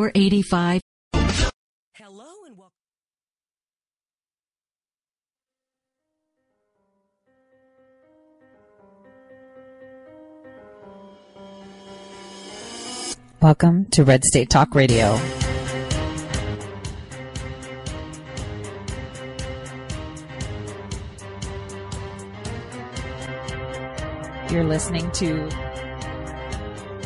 Or 85. Hello and welcome. Welcome to Red State Talk Radio. You're listening to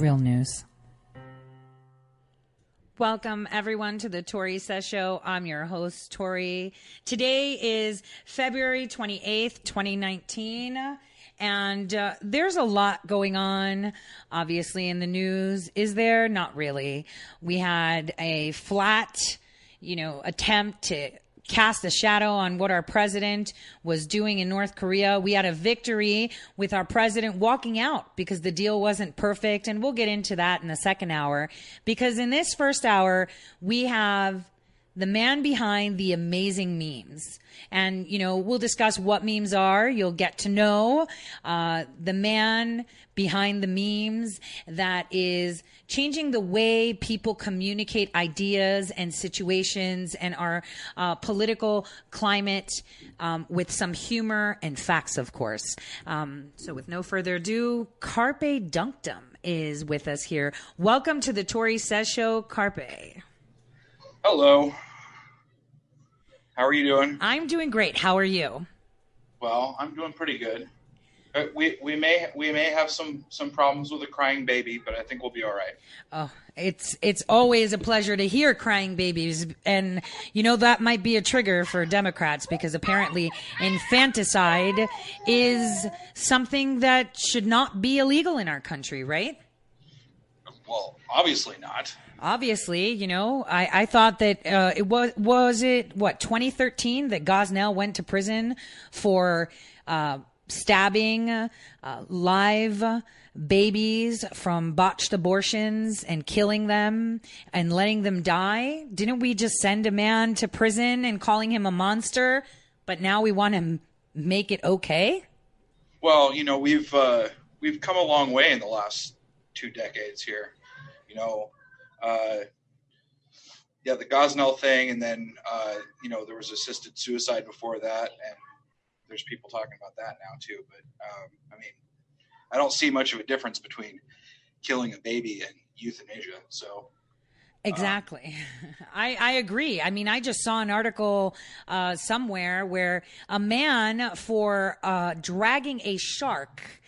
Real news. Welcome everyone to the Tori Says Show. I'm your host, Tori. Today is February 28th, 2019. And uh, there's a lot going on, obviously, in the news. Is there? Not really. We had a flat, you know, attempt to cast a shadow on what our president was doing in North Korea. We had a victory with our president walking out because the deal wasn't perfect. And we'll get into that in the second hour because in this first hour, we have the man behind the amazing memes. And, you know, we'll discuss what memes are. You'll get to know uh, the man behind the memes that is changing the way people communicate ideas and situations and our uh, political climate um, with some humor and facts, of course. Um, so, with no further ado, Carpe Donktum is with us here. Welcome to the Tori Says Show, Carpe. Hello. How are you doing? I'm doing great. How are you? Well, I'm doing pretty good. Uh, we we may we may have some some problems with a crying baby, but I think we'll be all right. Oh, it's it's always a pleasure to hear crying babies, and you know that might be a trigger for Democrats because apparently infanticide is something that should not be illegal in our country, right? Well, obviously not. Obviously, you know, I, I thought that uh, it was was it what 2013 that Gosnell went to prison for uh, stabbing uh, live babies from botched abortions and killing them and letting them die. Didn't we just send a man to prison and calling him a monster? But now we want to make it okay. Well, you know, we've uh, we've come a long way in the last two decades here. You know, uh, yeah, the Gosnell thing, and then uh, you know there was assisted suicide before that, and there's people talking about that now too. But um, I mean, I don't see much of a difference between killing a baby and euthanasia. So. Exactly. I, I agree. I mean, I just saw an article uh, somewhere where a man for uh, dragging a shark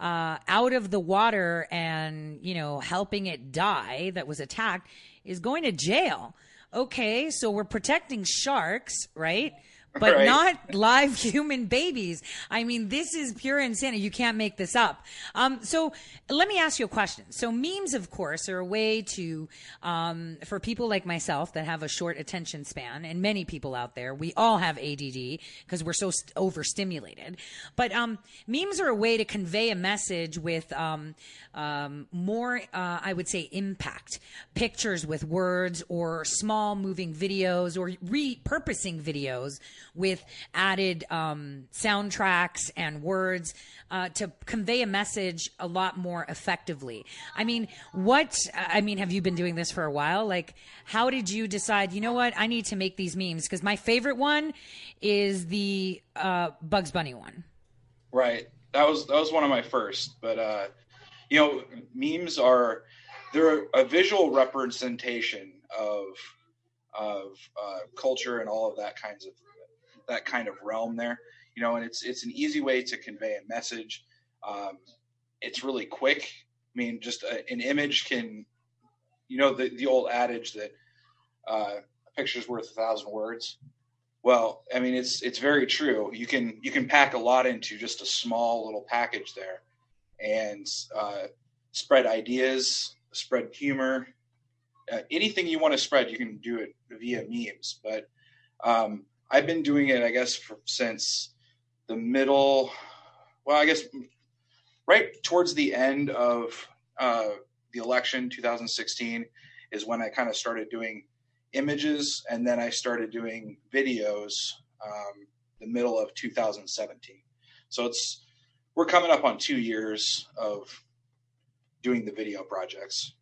uh, out of the water and, you know, helping it die that was attacked is going to jail. Okay, so we're protecting sharks, right? but right. not live human babies. I mean, this is pure insanity. You can't make this up. Um, so let me ask you a question. So memes, of course, are a way to, um, for people like myself that have a short attention span, and many people out there, we all have ADD because we're so st- overstimulated. But um, memes are a way to convey a message with um, um, more, uh, I would say, impact. Pictures with words or small moving videos or repurposing videos with added um, soundtracks and words uh, to convey a message a lot more effectively. I mean, what, I mean, have you been doing this for a while? Like, how did you decide, you know what, I need to make these memes? Because my favorite one is the uh, Bugs Bunny one. Right. That was that was one of my first, but uh, you know, memes are they're a visual representation of of uh, culture and all of that kinds of that kind of realm there. You know, and it's it's an easy way to convey a message. Um, it's really quick. I mean, just a, an image can, you know, the the old adage that uh, a picture's worth a thousand words. Well, I mean, it's it's very true. You can you can pack a lot into just a small little package there, and uh, spread ideas, spread humor. Uh, anything you want to spread, you can do it via memes. But um, I've been doing it, I guess, for, since the middle. Well, I guess right towards the end of uh, the election, 2016, is when I kind of started doing images, and then I started doing videos. Um, the middle of 2017. So it's we're coming up on two years of doing the video projects.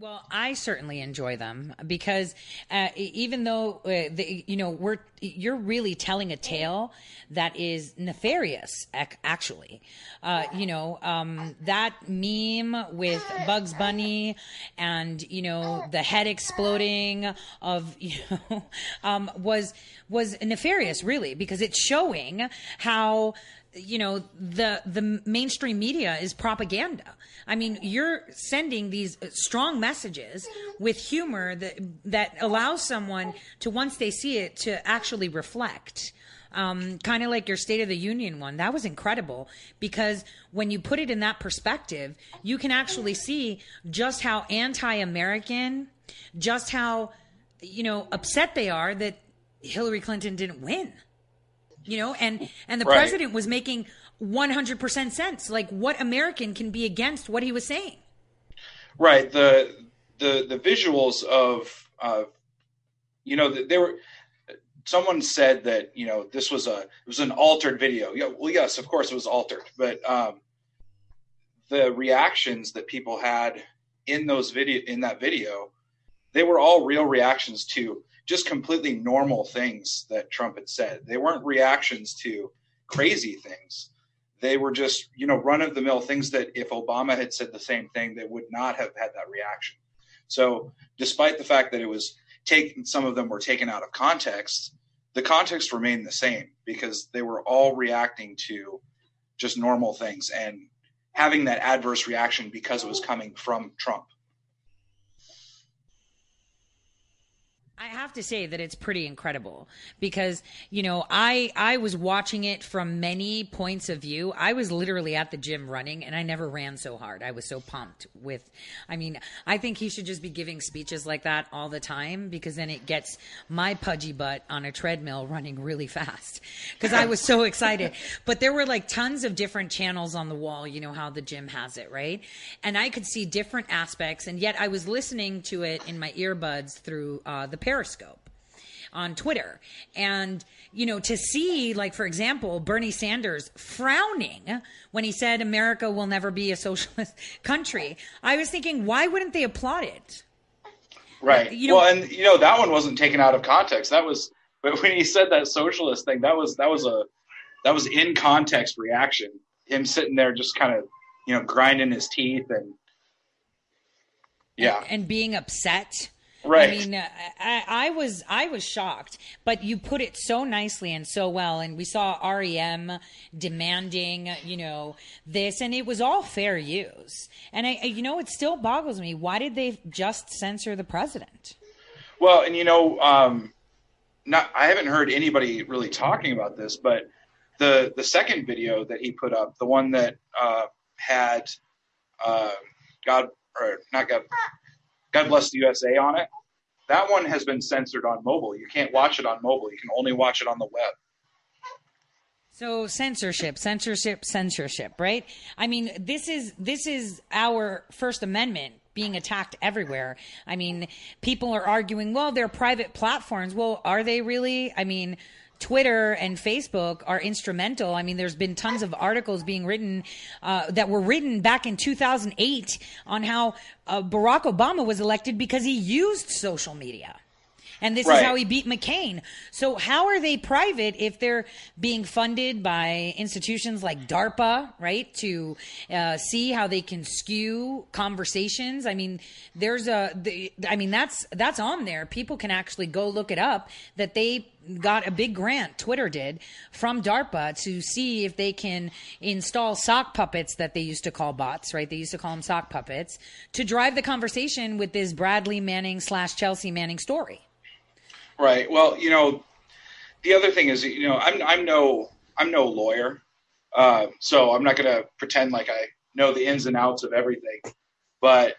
Well, I certainly enjoy them because uh, even though uh, the, you know we're you're really telling a tale that is nefarious. Actually, uh, you know um, that meme with Bugs Bunny and you know the head exploding of you know um, was was nefarious, really, because it's showing how you know the the mainstream media is propaganda. I mean you're sending these strong messages with humor that that allows someone to once they see it to actually reflect. Um, kind of like your state of the union one. That was incredible because when you put it in that perspective you can actually see just how anti-american just how you know upset they are that hillary clinton didn't win you know, and and the right. president was making 100% sense. Like what American can be against what he was saying? Right. The the the visuals of uh, you know there were someone said that you know this was a it was an altered video. Yeah, well, yes, of course it was altered, but um, the reactions that people had in those video in that video, they were all real reactions to just completely normal things that Trump had said. They weren't reactions to crazy things. They were just, you know, run of the mill things that if Obama had said the same thing, they would not have had that reaction. So, despite the fact that it was taken, some of them were taken out of context, the context remained the same because they were all reacting to just normal things and having that adverse reaction because it was coming from Trump. I have to say that it's pretty incredible because you know I I was watching it from many points of view. I was literally at the gym running and I never ran so hard. I was so pumped with I mean, I think he should just be giving speeches like that all the time because then it gets my pudgy butt on a treadmill running really fast because I was so excited. But there were like tons of different channels on the wall, you know how the gym has it, right? And I could see different aspects and yet I was listening to it in my earbuds through uh, the Periscope on Twitter. And, you know, to see, like, for example, Bernie Sanders frowning when he said America will never be a socialist country, I was thinking, why wouldn't they applaud it? Right. You know, well, and, you know, that one wasn't taken out of context. That was, but when he said that socialist thing, that was, that was a, that was in context reaction. Him sitting there just kind of, you know, grinding his teeth and, yeah. and, and being upset Right. I mean, I, I, was I was shocked, but you put it so nicely and so well, and we saw REM demanding, you know, this, and it was all fair use. And I, you know, it still boggles me. Why did they just censor the president? Well, and you know, um, not I haven't heard anybody really talking about this, but the the second video that he put up, the one that uh, had uh, God or not God God Bless the USA on it. That one has been censored on mobile. You can't watch it on mobile. You can only watch it on the web. So censorship, censorship, censorship, right? I mean, this is this is our First Amendment being attacked everywhere. I mean, people are arguing, well, they're private platforms. Well, are they really? I mean, Twitter and Facebook are instrumental. I mean, there's been tons of articles being written uh, that were written back in 2008 on how uh, Barack Obama was elected because he used social media. And this right. is how he beat McCain. So how are they private if they're being funded by institutions like DARPA, right? To uh, see how they can skew conversations. I mean, there's a, the, I mean, that's, that's on there. People can actually go look it up that they got a big grant, Twitter did, from DARPA to see if they can install sock puppets that they used to call bots, right? They used to call them sock puppets to drive the conversation with this Bradley Manning slash Chelsea Manning story. Right. Well, you know, the other thing is, you know, I'm I'm no I'm no lawyer, uh, so I'm not going to pretend like I know the ins and outs of everything. but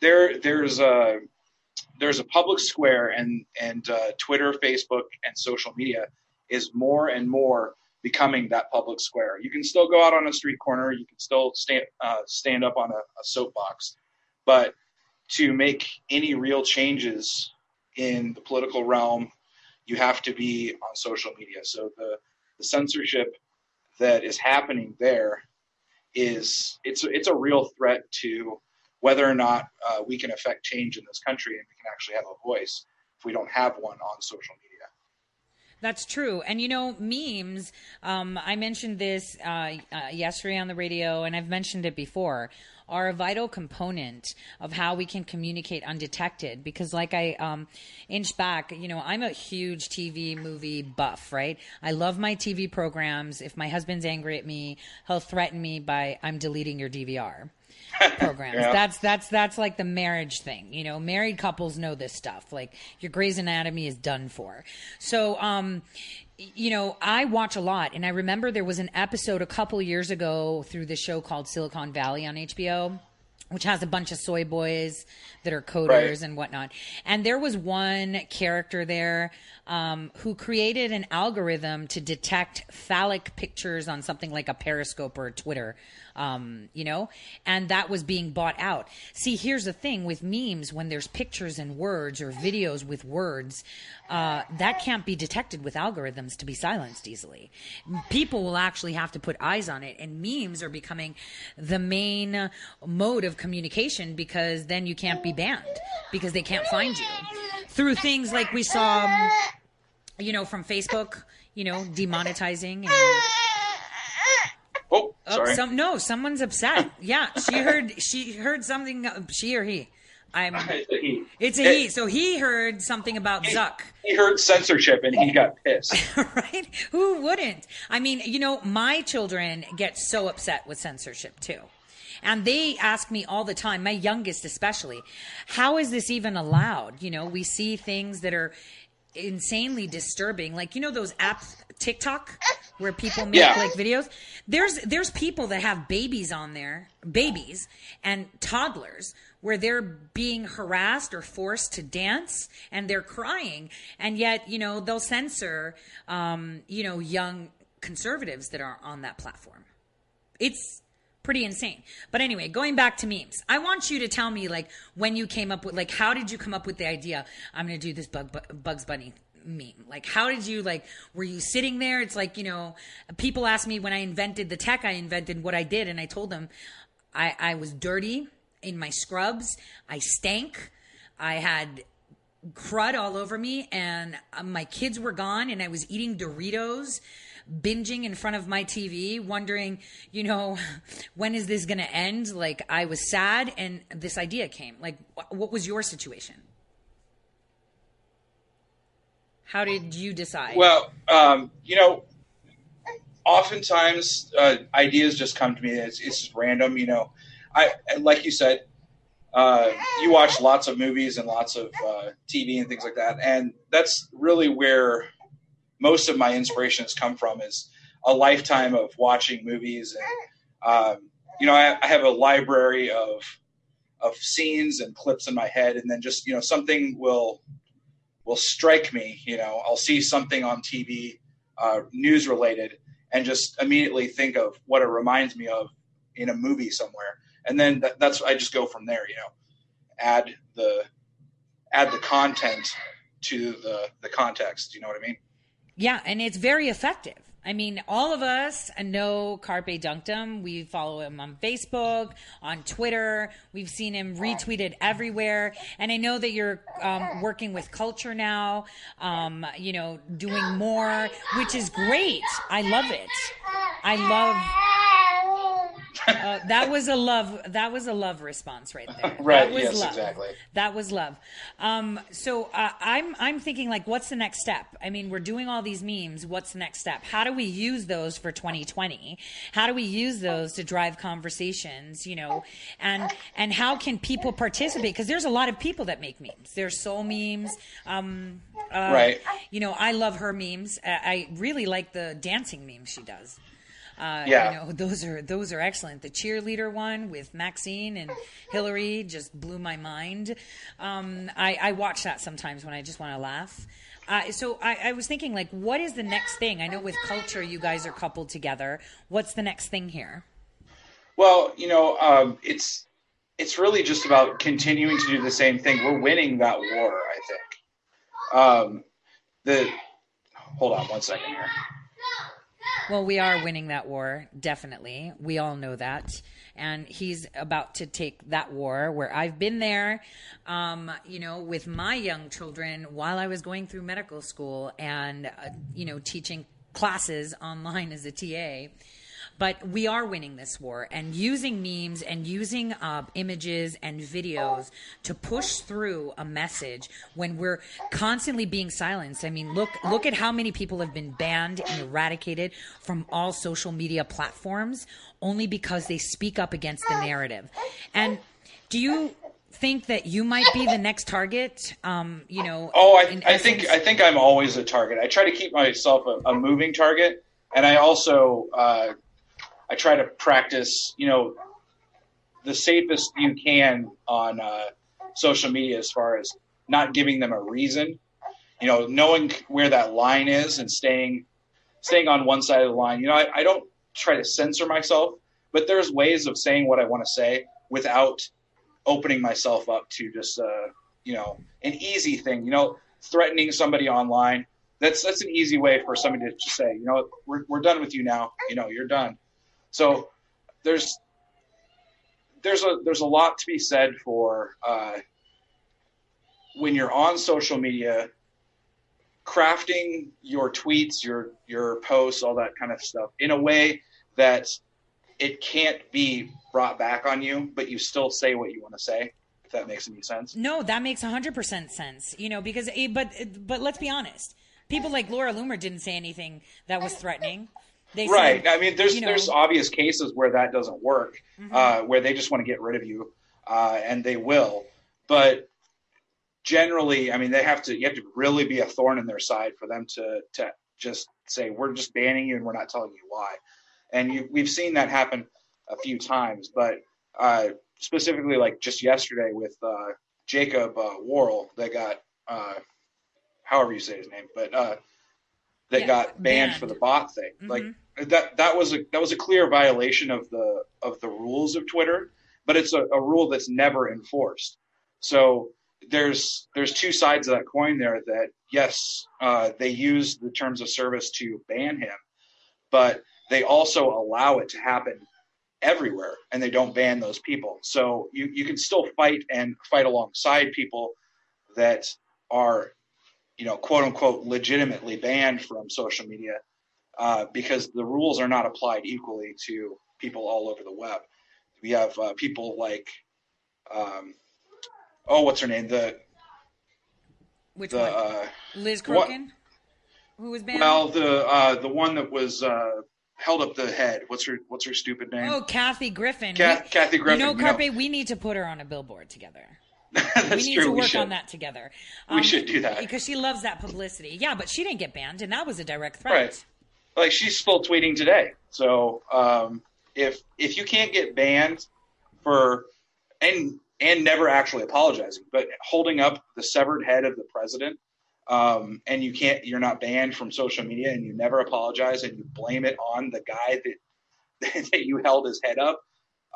there there's a there's a public square and and uh, Twitter, Facebook, and social media is more and more becoming that public square. You can still go out on a street corner, you can still stand uh, stand up on a, a soapbox, but to make any real changes in the political realm, you have to be on social media. So the, the censorship that is happening there is it's it's a real threat to whether or not uh, we can affect change in this country and we can actually have a voice if we don't have one on social media. That's true. And you know, memes, um, I mentioned this uh, uh, yesterday on the radio, and I've mentioned it before, are a vital component of how we can communicate undetected. Because, like I um, inch back, you know, I'm a huge TV movie buff, right? I love my TV programs. If my husband's angry at me, he'll threaten me by, I'm deleting your DVR programs. yeah. That's that's that's like the marriage thing. You know, married couples know this stuff. Like your Grey's Anatomy is done for. So, um, you know, I watch a lot, and I remember there was an episode a couple years ago through the show called Silicon Valley on HBO which has a bunch of soy boys that are coders right. and whatnot. And there was one character there um, who created an algorithm to detect phallic pictures on something like a Periscope or Twitter um, you know, and that was being bought out. See, here's the thing with memes when there's pictures and words or videos with words, uh, that can't be detected with algorithms to be silenced easily. People will actually have to put eyes on it, and memes are becoming the main mode of communication because then you can't be banned because they can't find you through things like we saw, you know, from Facebook, you know, demonetizing and Oh, sorry. Oh, some, no, someone's upset. Yeah, she heard she heard something. She or he. I'm. It's a he. It's a it, he. So he heard something about he, Zuck. He heard censorship and he got pissed. right? Who wouldn't? I mean, you know, my children get so upset with censorship too. And they ask me all the time, my youngest especially, how is this even allowed? You know, we see things that are insanely disturbing. Like, you know, those apps, TikTok, where people make yeah. like videos. There's there's people that have babies on there, babies and toddlers where they're being harassed or forced to dance and they're crying and yet you know they'll censor um, you know young conservatives that are on that platform it's pretty insane but anyway going back to memes i want you to tell me like when you came up with like how did you come up with the idea i'm gonna do this bug, bugs bunny meme? Like, how did you like? Were you sitting there? It's like you know, people ask me when I invented the tech I invented what I did, and I told them I I was dirty in my scrubs. I stank. I had crud all over me, and uh, my kids were gone, and I was eating Doritos binging in front of my TV, wondering, you know, when is this going to end? Like, I was sad, and this idea came. Like, what was your situation? How did you decide? Well, um, you know, oftentimes uh, ideas just come to me. It's, it's just random. You know, I like you said, uh, you watch lots of movies and lots of uh, TV and things like that, and that's really where most of my inspirations come from. Is a lifetime of watching movies, and um, you know, I, I have a library of of scenes and clips in my head, and then just you know, something will will strike me. You know, I'll see something on TV, uh, news related, and just immediately think of what it reminds me of in a movie somewhere, and then that, that's I just go from there. You know, add the add the content to the the context. You know what I mean? Yeah, and it's very effective. I mean, all of us know Carpe Donktum. We follow him on Facebook, on Twitter. We've seen him retweeted everywhere. And I know that you're um, working with culture now, um, you know, doing more, which is great. I love it. I love uh, that was a love. That was a love response right there. right. That was yes. Love. Exactly. That was love. Um, so uh, I'm I'm thinking like, what's the next step? I mean, we're doing all these memes. What's the next step? How do we use those for 2020? How do we use those to drive conversations? You know, and and how can people participate? Because there's a lot of people that make memes. There's soul memes. Um, uh, right. You know, I love her memes. I really like the dancing memes she does. Uh, Yeah. you know, those are those are excellent. The cheerleader one with Maxine and Hillary just blew my mind. Um, I, I watch that sometimes when I just want to laugh. Uh, so I, I was thinking, like, what is the next thing? I know with culture, you guys are coupled together. What's the next thing here? Well, you know, um, it's it's really just about continuing to do the same thing. We're winning that war, I think. Um, the hold on one second here. Well, we are winning that war, definitely. We all know that. And he's about to take that war where I've been there, um, you know, with my young children while I was going through medical school and, uh, you know, teaching classes online as a TA. But we are winning this war and using memes and using uh, images and videos to push through a message when we're constantly being silenced. I mean, look look at how many people have been banned and eradicated from all social media platforms only because they speak up against the narrative. And do you think that you might be the next target? Um, you know, Oh, I, I think? I think I'm always a target. I try to keep myself a, a moving target, and I also uh, I try to practice, you know, the safest you can on uh, social media as far as not giving them a reason. You know, knowing where that line is and staying staying on one side of the line. You know, I, I don't try to censor myself, but there's ways of saying what I want to say without opening myself up to just uh, you know an easy thing. You know, threatening somebody online. That's that's an easy way for somebody to just say, you know, we're we're done with you now. You know, you're done. So there's there's a there's a lot to be said for uh, when you're on social media, crafting your tweets, your your posts, all that kind of stuff in a way that it can't be brought back on you, but you still say what you want to say. If that makes any sense. No, that makes 100% sense. You know, because eh, but but let's be honest. People like Laura Loomer didn't say anything that was threatening. They Right. I mean, there's you know- there's obvious cases where that doesn't work, uh, where they just want to get rid of you, uh, and they will. But generally, I mean, they have to. You have to really be a thorn in their side for them to to just say we're just banning you and we're not telling you why. And you, we've seen that happen a few times, but uh, specifically like just yesterday with uh, Jacob uh, Worrell, that got uh, however you say his name, but uh, that got banned, banned. for the bot thing. Mhm. Like that that was a that was a clear violation of the of the rules of Twitter, but it's a, a rule that's never enforced. So there's there's two sides of that coin there. That yes, uh, they use the terms of service to ban him, but they also allow it to happen everywhere, and they don't ban those people. So you you can still fight and fight alongside people that are you know quote unquote legitimately banned from social media uh, because the rules are not applied equally to people all over the web. We have uh, people like, um, oh, what's her name? The which the one? uh, Liz what- who was banned. well the uh, the one that was uh, held up the head. What's her What's her stupid name? oh, Kathy Griffin. Ca- We- Kathy Griffin. You know, you know. Carpe, we need to put her on a billboard together. We need true. to work on that together. We should do that. because she loves that publicity. Yeah, but she didn't get banned, and that was a direct threat. Right. Like she's still tweeting today. So um, if if you can't get banned for and and never actually apologizing, but holding up the severed head of the president, um, and you can't you're not banned from social media, and you never apologize, and you blame it on the guy that that you held his head up.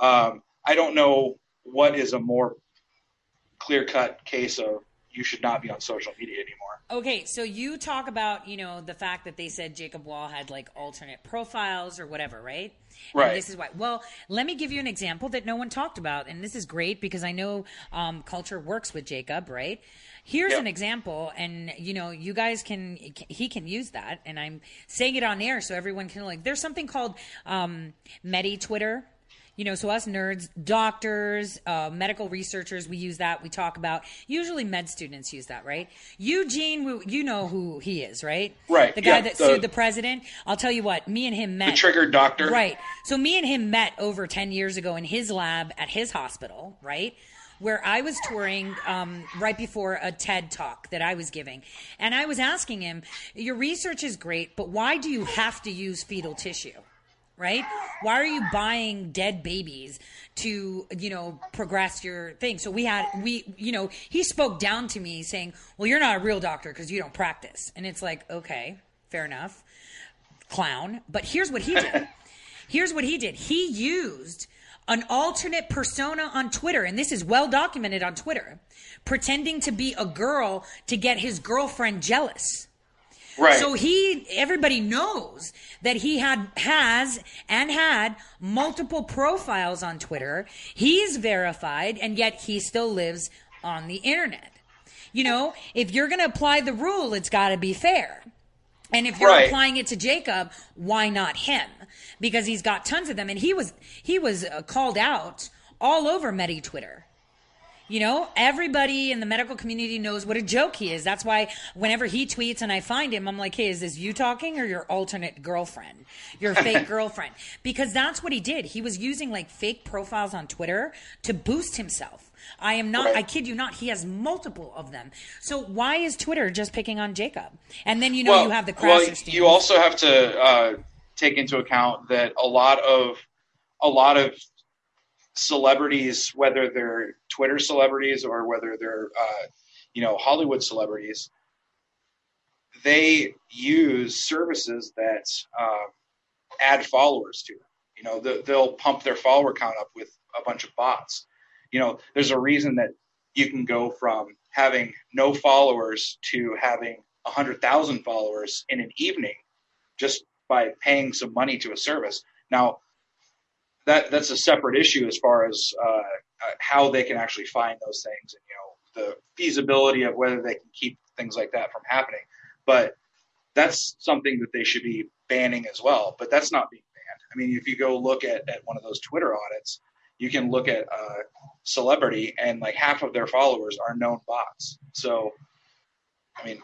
Um, I don't know what is a more clear cut case of you should not be on social media anymore. Okay, so you talk about, you know, the fact that they said Jacob Wohl had like alternate profiles or whatever, right? Right. And this is why. Well, let me give you an example that no one talked about, and this is great because I know um, culture works with Jacob, right? Here's Yep. an example, and you know, you guys can he can use that, and I'm saying it on air so everyone can like. There's something called um, Medi Twitter. You know, so us nerds, doctors, uh, medical researchers, we use that. We talk about. Usually, med students use that, right? Eugene, we- you know who he is, right? Right, The guy yeah, that the- sued the president. I'll tell you what. Me and him met. The triggered doctor. Right. So me and him met over 10 years ago in his lab at his hospital, right? Where I was touring um, right before a TED talk that I was giving. And I was asking him, Your research is great, but why do you have to use fetal tissue? Right? Why are you buying dead babies to, you know, progress your thing? So we had, we, you know, he spoke down to me saying, well, you're not a real doctor because you don't practice. And it's like, okay, fair enough, clown. But here's what he did. here's what he did. He used an alternate persona on Twitter, and this is well documented on Twitter, pretending to be a girl to get his girlfriend jealous. Right. So he, everybody knows that he had, has and had multiple profiles on Twitter. He's verified and yet he still lives on the internet. You know, if you're going to apply the rule, it's got to be fair. And if you're Right. applying it to Jacob, why not him? Because he's got tons of them, and he was he was uh, called out all over Medi Twitter. You know, everybody in the medical community knows what a joke he is. That's why whenever he tweets and I find him, I'm like, hey, is this you talking or your alternate girlfriend, your fake girlfriend? Because that's what he did. He was using like fake profiles on Twitter to boost himself. I am not, I kid you not, he has multiple of them. So why is Twitter just picking on Jacob? And then, you know, well, you have the well, crasher you also have to uh, take into account that a lot of a lot of celebrities, whether they're Twitter celebrities or whether they're uh, you know Hollywood celebrities, they use services that uh, add followers to them. You know, the, they'll pump their follower count up with a bunch of bots. You know, there's a reason that you can go from having no followers to having a 100,000 followers in an evening just by paying some money to a service. Now, that that's a separate issue as far as uh, how they can actually find those things and you know the feasibility of whether they can keep things like that from happening. But that's something that they should be banning as well. But that's not being banned. I mean, if you go look at, at one of those Twitter audits, you can look at a celebrity and like half of their followers are known bots. So, I mean,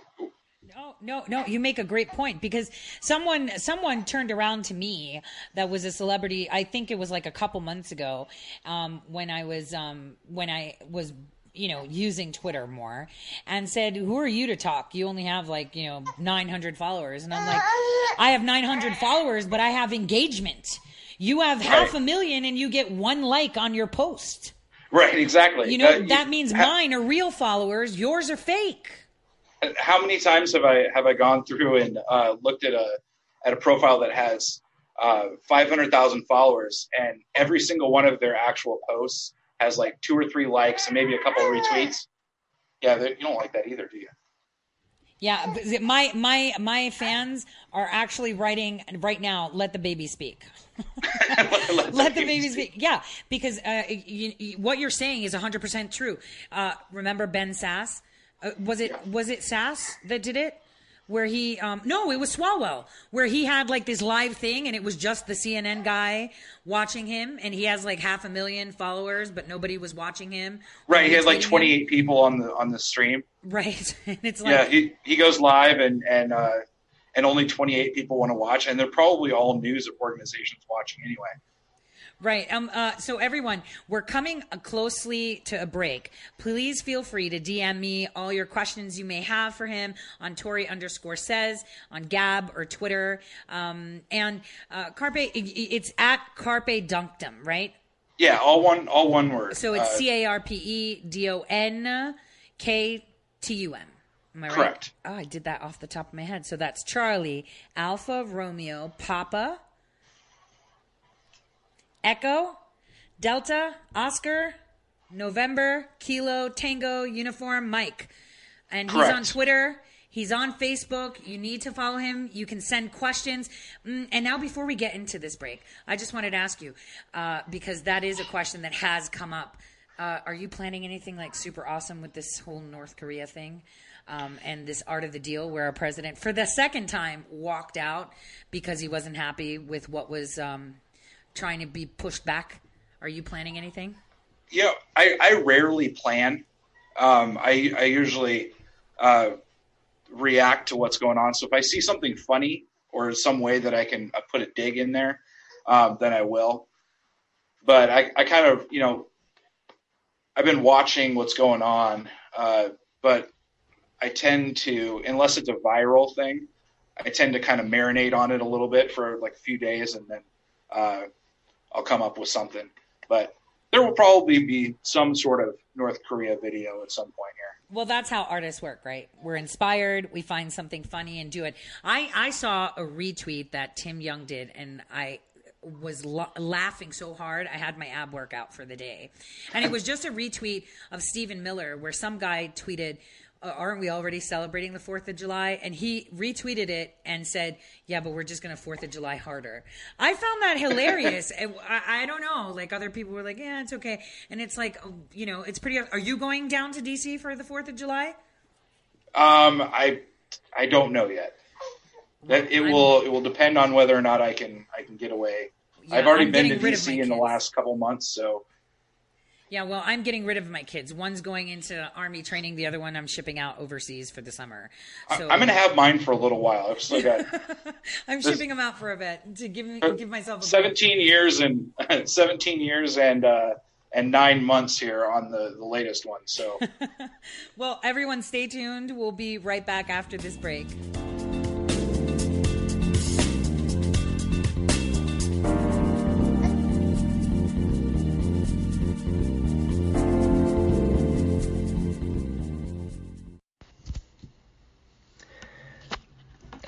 No, no, no. You make a great point because someone someone turned around to me that was a celebrity. I think it was like a couple months ago um, when I was um, when I was you know using Twitter more and said, "Who are you to talk? You only have like you know 900 followers." And I'm like, "I have 900 followers, but I have engagement. You have half a million, and you get one like on your post. right, exactly. You know Uh, that means ha- mine are real followers. Yours are fake." How many times have I have I gone through and uh, looked at a at a profile that has uh, 500,000 followers, and every single one of their actual posts has like two or three likes and maybe a couple of retweets. Yeah, you don't like that either, do you? Yeah, my my my fans are actually writing right now. Let the baby speak. Let the baby speak. Yeah, because uh, you, you, what you're saying is 100 percent true. Uh, remember Ben Sasse? Uh, was it was it Sasse that did it? Where he um no, it was Swalwell. Where he had like this live thing, and it was just the CNN guy watching him, and he has like half a million followers, but nobody was watching him. Right, he had like retweeting him. 28 people on the on the stream. Right, and it's like yeah, he he goes live and and uh, and only 28 people want to watch, and they're probably all news organizations watching anyway. Right. Um. Uh. So everyone, we're coming closely to a break. Please feel free to DM me all your questions you may have for him on Tori underscore says on Gab or Twitter. Um. And uh, Carpe, it's at Carpe Donktum, right? Yeah, all one all one word. So it's Uh, C A R P E D O N K T U M. Am I right? Correct. Oh, I did that off the top of my head. So that's Charlie, Alpha, Romeo, Papa, Echo, Delta, Oscar, November, Kilo, Tango, Uniform, Mike. And he's on Twitter. He's on Facebook. You need to follow him. You can send questions. Mm, And now, before we get into this break, I just wanted to ask you uh, because that is a question that has come up. Uh, are you planning anything like super awesome with this whole North Korea thing um, and this art of the deal where our president, for the second time, walked out because he wasn't happy with what was um, trying to be pushed back? Are you planning anything? Yeah, I, I rarely plan. Um, I, I usually uh, react to what's going on. So if I see something funny or some way that I can uh, put a dig in there, um, then I will. But I, I kind of, you know, I've been watching what's going on, uh, but I tend to, unless it's a viral thing, I tend to kind of marinate on it a little bit for like a few days and then uh, I'll come up with something. But there will probably be some sort of North Korea video at some point here. Well, that's how artists work, right? We're inspired, we find something funny and do it. I I saw a retweet that Tim Young did, and I was la- laughing so hard I had my ab workout for the day. And it was just a retweet of Stephen Miller where some guy tweeted, aren't we already celebrating the 4th of July? And he retweeted it and said, yeah, but we're just going to 4th of July harder. I found that hilarious. I, I, don't know. Like other people were like, yeah, it's okay. And it's like, oh, you know, it's pretty, are you going down to DC for the 4th of July? Um, I, I don't know yet. That it will it will depend on whether or not I can I can get away. Yeah, I've already I'm been to DC in the last couple months, so. Yeah, well, I'm getting rid of my kids. One's going into army training. The other one I'm shipping out overseas for the summer. So I'm going to have mine for a little while. I've still got. I'm shipping them out for a bit to give me give myself. 17 years and 17 years and uh, and nine months here on the the latest one. So. well, everyone, stay tuned. We'll be right back after this break.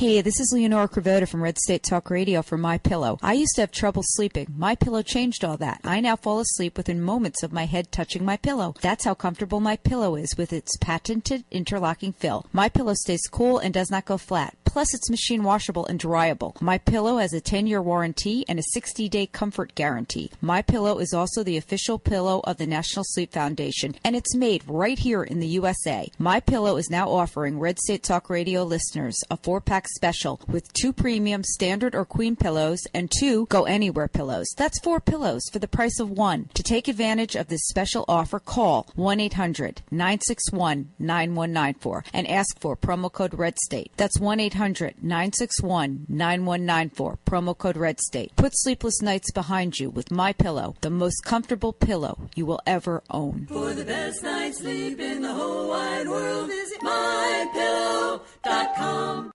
Hey, this is Leonora Cravota from Red State Talk Radio for My Pillow. I used to have trouble sleeping. My Pillow changed all that. I now fall asleep within moments of my head touching my pillow. That's how comfortable My Pillow is with its patented interlocking fill. My Pillow stays cool and does not go flat. Plus, it's machine washable and dryable. My Pillow has a 10-year warranty and a 60-day comfort guarantee. My Pillow is also the official pillow of the National Sleep Foundation, and it's made right here in the USA. My Pillow is now offering Red State Talk Radio listeners a four-pack special with two premium standard or queen pillows and two go anywhere pillows. That's four pillows for the price of one. To take advantage of this special offer, call 1-800-961-9194 and ask for promo code Red State. That's 1 800 800 961 9194. Promo code Red State. Put sleepless nights behind you with My Pillow, the most comfortable pillow you will ever own. For the best night's sleep in the whole wide world, visit mypillow.com.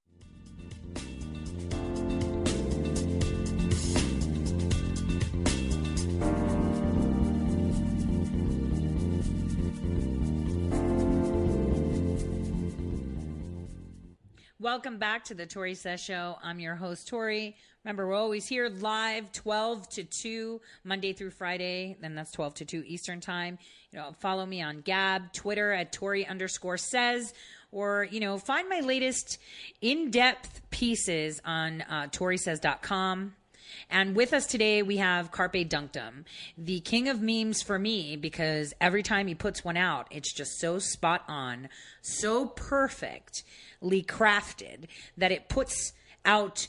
Welcome back to the Tori Says Show. I'm your host, Tori. Remember, we're always here live 12 to 2, Monday through Friday. Then that's 12 to 2 Eastern Time. You know, follow me on Gab, Twitter at Tori underscore says, or, you know, find my latest in depth pieces on uh, ToriSays.com. And with us today, we have Carpe Donktum, the king of memes for me, because every time he puts one out, it's just so spot on, so perfectly crafted that it puts out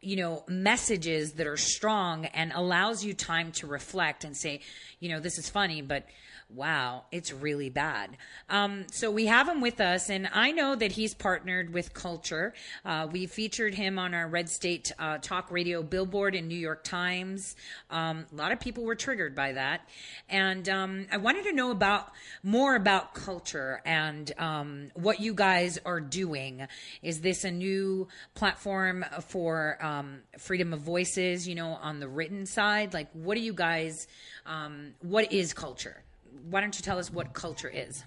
you know messages that are strong and allows you time to reflect and say you know this is funny but wow, it's really bad. Um, so we have him with us, and I know that he's partnered with Culture. Uh, we featured him on our Red State uh, Talk Radio billboard in New York Times. Um, a lot of people were triggered by that, and um, I wanted to know about more about Culture and um, what you guys are doing. Is this a new platform for um, freedom of voices? You know, on the written side, like what are you guys? Um, what is Culture? Why don't you tell us what culture is?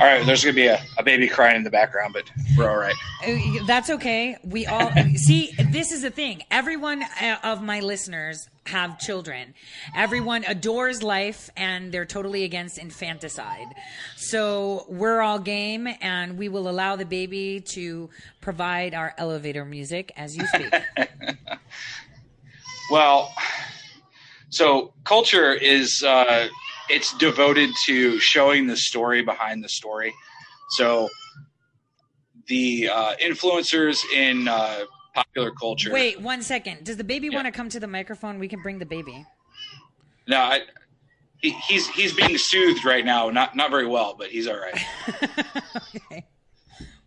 All right, there's going to be a, a baby crying in the background, but we're all right. Uh, that's okay. We all see. This is the thing. Everyone uh, of my listeners have children. Everyone adores life, and they're totally against infanticide. So we're all game, and we will allow the baby to provide our elevator music as you speak. well, so culture is uh, it's devoted to showing the story behind the story. So the uh, influencers in uh, popular culture. Wait one second. Does the baby yeah. want to come to the microphone? We can bring the baby. No, I, he, he's he's being soothed right now. Not not very well, but he's all right. okay.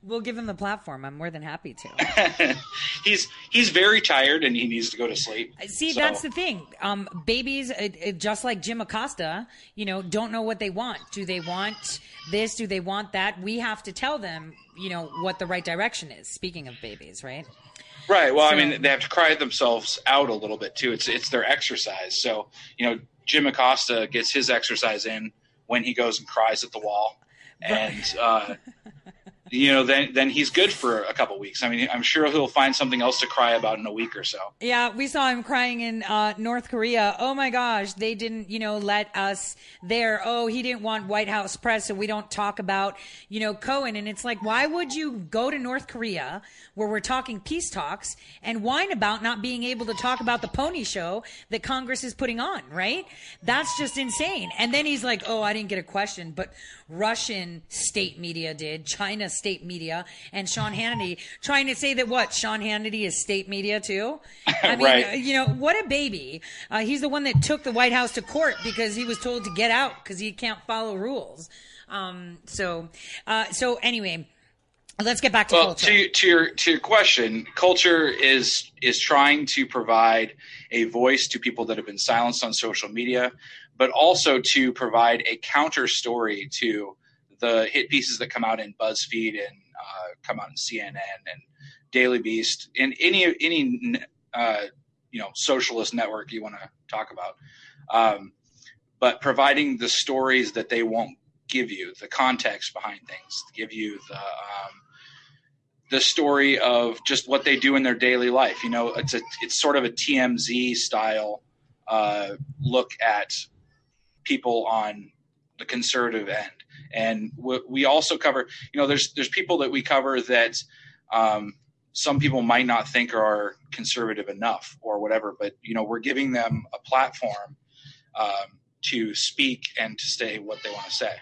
We'll give him the platform. I'm more than happy to. he's he's very tired and he needs to go to sleep. See, so. that's the thing. Um, babies, it, it, just like Jim Acosta, you know, don't know what they want. Do they want this? Do they want that? We have to tell them, you know, what the right direction is. Speaking of babies, right? Right. Well, so, I mean, they have to cry themselves out a little bit too. It's it's their exercise. So you know, Jim Acosta gets his exercise in when he goes and cries at the wall, and. Uh, you know, then then he's good for a couple weeks. I mean, I'm sure he'll find something else to cry about in a week or so. Yeah, we saw him crying in uh, North Korea. Oh my gosh, they didn't, you know, let us there. Oh, he didn't want White House press, so we don't talk about, you know, Cohen. And it's like, why would you go to North Korea where we're talking peace talks and whine about not being able to talk about the pony show that Congress is putting on? Right? That's just insane. And then he's like, oh, I didn't get a question, but Russian state media did, China state media, and Sean Hannity trying to say that what Sean Hannity is state media too. I mean, right. You know, what a baby. Uh, he's the one that took the White House to court because he was told to get out because he can't follow rules. Um, so, uh, so anyway. Let's get back to well, culture. To, to your to your question, culture is is trying to provide a voice to people that have been silenced on social media, but also to provide a counter story to the hit pieces that come out in BuzzFeed and uh, come out in CNN and Daily Beast and any any uh, you know socialist network you want to talk about, um, but providing the stories that they won't give you, the context behind things, give you the um, the story of just what they do in their daily life. You know, it's a it's sort of a TMZ style uh, look at people on the conservative end. And we also cover, you know, there's there's people that we cover that um, some people might not think are conservative enough or whatever, but you know, we're giving them a platform um, to speak and to say what they want to say.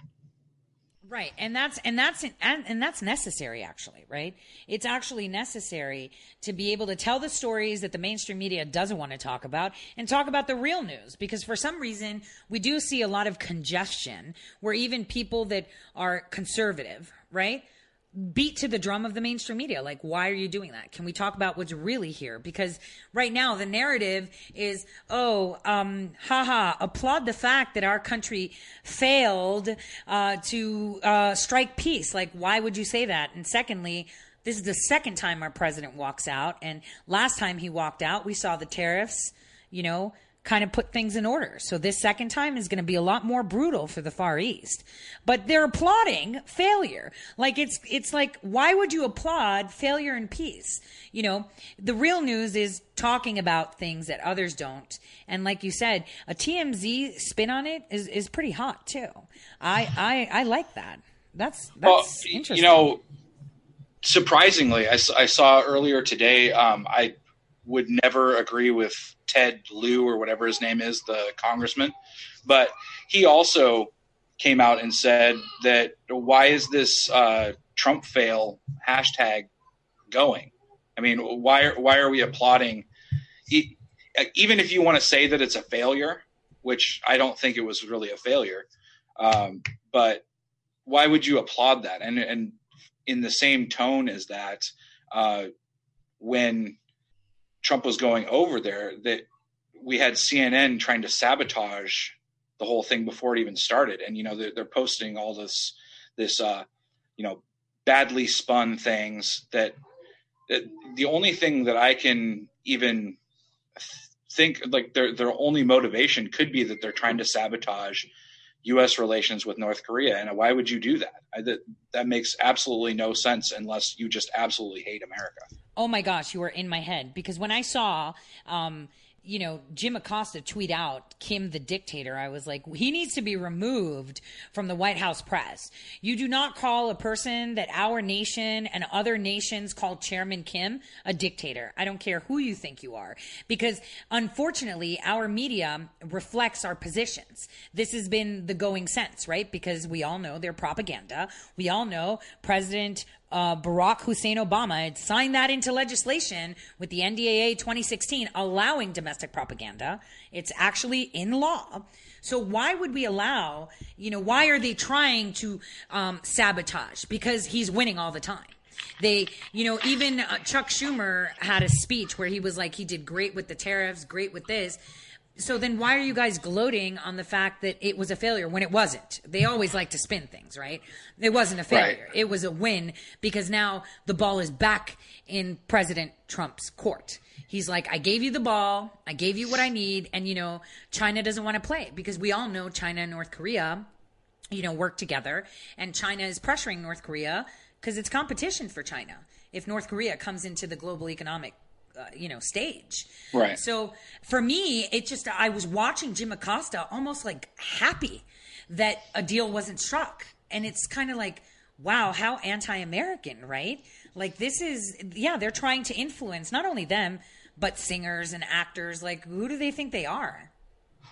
Right. And that's and that's and, and that's necessary actually, right? It's actually necessary to be able to tell the stories that the mainstream media doesn't want to talk about and talk about the real news because for some reason we do see a lot of congestion where even people that are conservative, right? Beat to the drum of the mainstream media. Like, why are you doing that? Can we talk about what's really here? Because right now the narrative is, oh, um, haha, applaud the fact that our country failed uh, to uh, strike peace. Like, why would you say that? And secondly, this is the second time our president walks out. And last time he walked out, we saw the tariffs, you know, kind of put things in order. So this second time is going to be a lot more brutal for the Far East. But they're applauding failure. Like it's it's like why would you applaud failure and peace? You know, the real news is talking about things that others don't. And like you said, a TMZ spin on it is is pretty hot too. I I I like that. That's that's well, interesting. You know, surprisingly, I, I saw earlier today. Um, I would never agree with Ted Lieu or whatever his name is, the congressman, but he also came out and said that why is this uh, Trump fail hashtag going? I mean, why why are we applauding? Even if you want to say that it's a failure, which I don't think it was really a failure, um, but why would you applaud that? And and in the same tone as that, uh, when Trump was going over there, that we had CNN trying to sabotage the whole thing before it even started, and you know they're, they're posting all this this uh, you know badly spun things that, that the only thing that I can even think like their their only motivation could be that they're trying to sabotage U.S. relations with North Korea. And why would you do that? I, that that makes absolutely no sense unless you just absolutely hate America. Oh my gosh, you are in my head because when I saw. Um, you know, Jim Acosta tweet out Kim the dictator, I was like, he needs to be removed from the White House press. You do not call a person that our nation and other nations call Chairman Kim a dictator. I don't care who you think you are, because unfortunately, our media reflects our positions. This has been the going sense, right? Because we all know their propaganda. We all know President uh, Barack Hussein Obama had signed that into legislation with the NDAA 2016, allowing domestic propaganda. It's actually in law. So why would we allow, you know, why are they trying to um, sabotage? Because he's winning all the time. They, you know, even uh, Chuck Schumer had a speech where he was like, he did great with the tariffs, great with this so then why are you guys gloating on the fact that it was a failure when it wasn't? They always like to spin things, right? It wasn't a failure. Right. It was a win because now the ball is back in President Trump's court. He's like, I gave you the ball, I gave you what I need, and you know, China doesn't want to play because we all know China and North Korea, you know, work together, and China is pressuring North Korea because it's competition for China. If North Korea comes into the global economic uh, you know stage. Right. So for me it just i was watching jim acosta almost like happy that a deal wasn't struck. And it's kind of like wow how anti-american right? Like this is yeah they're trying to influence not only them but singers and actors. Like who do they think they are?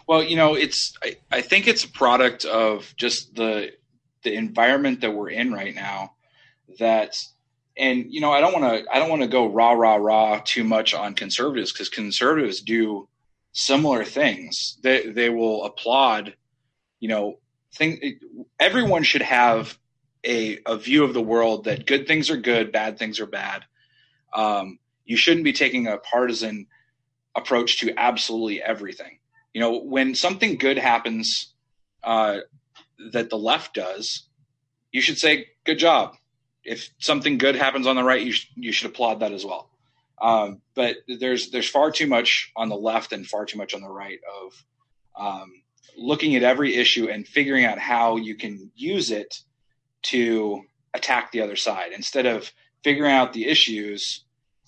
Well you know it's i, I think it's a product of just the the environment that we're in right now that and you know i don't want to i don't want to go rah rah rah too much on conservatives because conservatives do similar things. They they will applaud you know think everyone should have a a view of the world that good things are good bad things are bad. Um, you shouldn't be taking a partisan approach to absolutely everything. You know when something good happens uh, that the left does you should say good job if something good happens on the right, you sh- you should applaud that as well. Um, but there's there's far too much on the left and far too much on the right of um, looking at every issue and figuring out how you can use it to attack the other side instead of figuring out the issues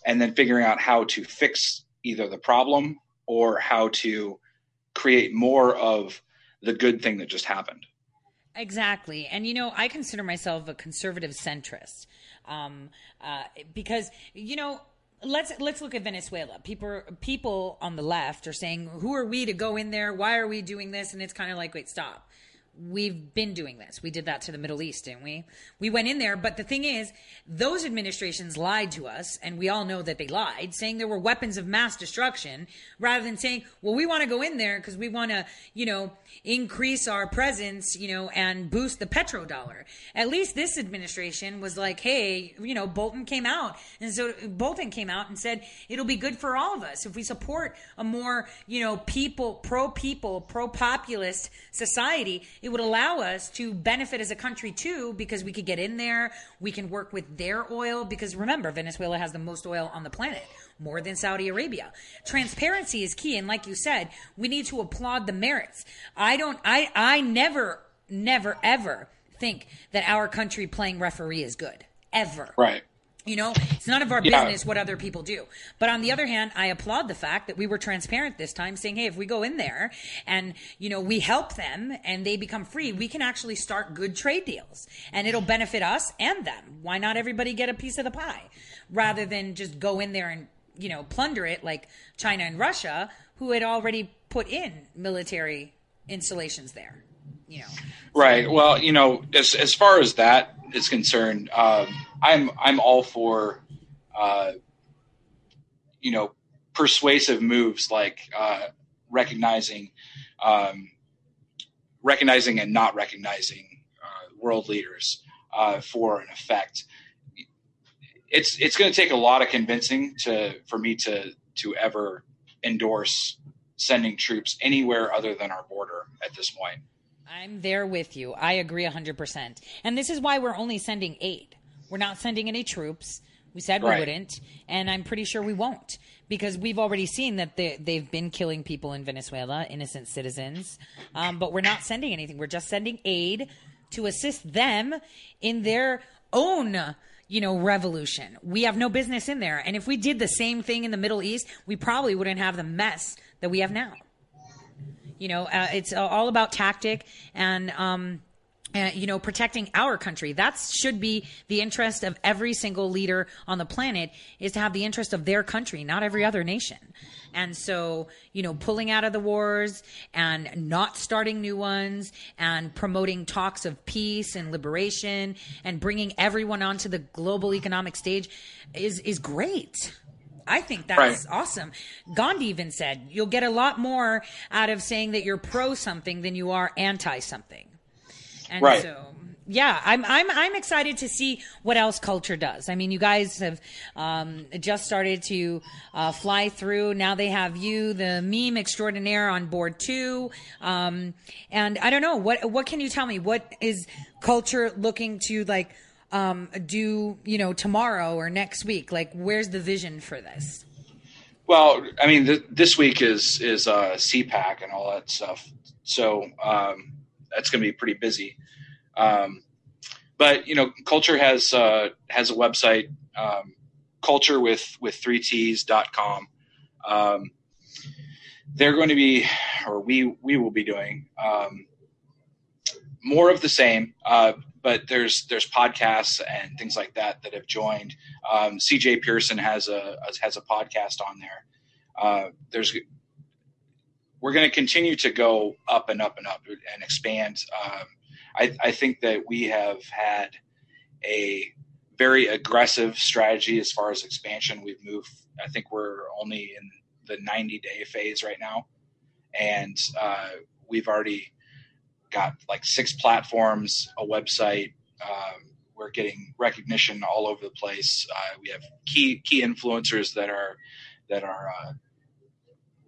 and then figuring out how to fix either the problem or how to create more of the good thing that just happened. Exactly. And, you know, I consider myself a conservative centrist um, uh, because, you know, let's let's look at Venezuela. People people on the left are saying, "Who are we to go in there? Why are we doing this?" And it's kind of like, "Wait, stop we've been doing this. We did that to the Middle East, didn't we? We went in there, but the thing is, those administrations lied to us, and we all know that they lied, saying there were weapons of mass destruction, rather than saying, well, we want to go in there because we want to, you know, increase our presence, you know, and boost the petrodollar. At least this administration was like, hey, you know, Bolton came out, and so Bolton came out and said it'll be good for all of us if we support a more, you know, people, pro people, pro populist society it would allow us to benefit as a country too because we could get in there. We can work with their oil because remember, Venezuela has the most oil on the planet more than Saudi Arabia. Transparency is key. And like you said, we need to applaud the merits. I don't, I, I never, never, ever think that our country playing referee is good. Ever. Right. You know, it's none of our yeah. business what other people do. But on the other hand, I applaud the fact that we were transparent this time, saying, hey, if we go in there and, you know, we help them and they become free, we can actually start good trade deals and it'll benefit us and them. Why not everybody get a piece of the pie rather than just go in there and you know, plunder it like China and Russia, who had already put in military installations there. You know, Right. Well, you know, as as far as that is concerned, um, I'm I'm all for, uh, you know, persuasive moves like uh, recognizing, um, recognizing and not recognizing uh, world leaders uh, for an effect. It's it's going to take a lot of convincing to for me to to ever endorse sending troops anywhere other than our border at this point. I'm there with you. I agree 100%. And this is why we're only sending aid. We're not sending any troops. We said we wouldn't, and I'm pretty sure we won't because we've already seen that they, they've been killing people in Venezuela, innocent citizens. Um, but we're not sending anything. We're just sending aid to assist them in their own, you know, revolution. We have no business in there. And if we did the same thing in the Middle East, we probably wouldn't have the mess that we have now. You know, uh, it's all about tactic and, um, uh, you know, protecting our country. That should be the interest of every single leader on the planet is to have the interest of their country, not every other nation. And so, you know, pulling out of the wars and not starting new ones and promoting talks of peace and liberation and bringing everyone onto the global economic stage is, is great. I think that's Right. awesome. Gandhi even said you'll get a lot more out of saying that you're pro something than you are anti something. And Right. so yeah, I'm I'm I'm excited to see what else culture does. I mean, you guys have um, just started to uh, fly through. Now they have you, the meme extraordinaire, on board too. Um, and I don't know what what can you tell me? What is culture looking to like um, do? You know, tomorrow or next week? Like, where's the vision for this? Well, I mean, th- this week is is uh, CPAC and all that stuff, so um, that's going to be pretty busy. Um, but you know, culture has uh, has a website, um, culture with with three T's dot com. Um, they're going to be, or we we will be doing um, more of the same. Uh, but there's there's podcasts and things like that that have joined. Um, CJ Pearson has a has a podcast on there. Uh, there's we're going to continue to go up and up and up and expand. Um, I, I think that we have had a very aggressive strategy as far as expansion. We've moved. I think we're only in the 90 day phase right now, and uh, we've already got like six platforms, a website. Um, we're getting recognition all over the place. Uh, we have key key influencers that are that are uh,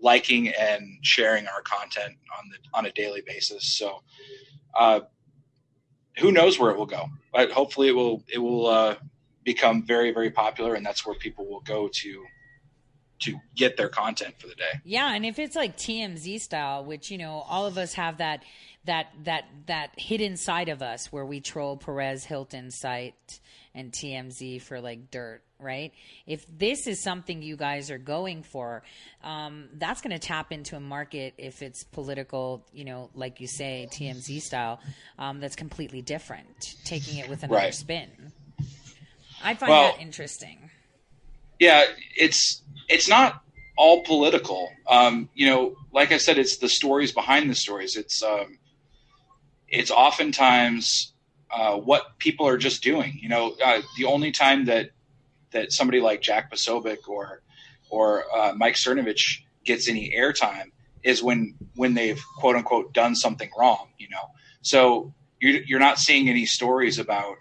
liking and sharing our content on the on a daily basis. So, uh, who knows where it will go? But hopefully, it will it will uh, become very very popular, and that's where people will go to to get their content for the day. Yeah, and if it's like TMZ style, which you know all of us have that that that that hidden side of us where we troll Perez Hilton site and TMZ for like dirt, right? If this is something you guys are going for, um, that's going to tap into a market if it's political, you know, like you say, TMZ style, um, that's completely different, taking it with another Right. spin. I find Well- that interesting. yeah, it's it's not all political. Um, you know, like I said, it's the stories behind the stories. It's um, it's oftentimes uh, what people are just doing. You know, uh, the only time that that somebody like Jack Posobiec or or uh, Mike Cernovich gets any airtime is when when they've quote unquote done something wrong. You know, so you're you're not seeing any stories about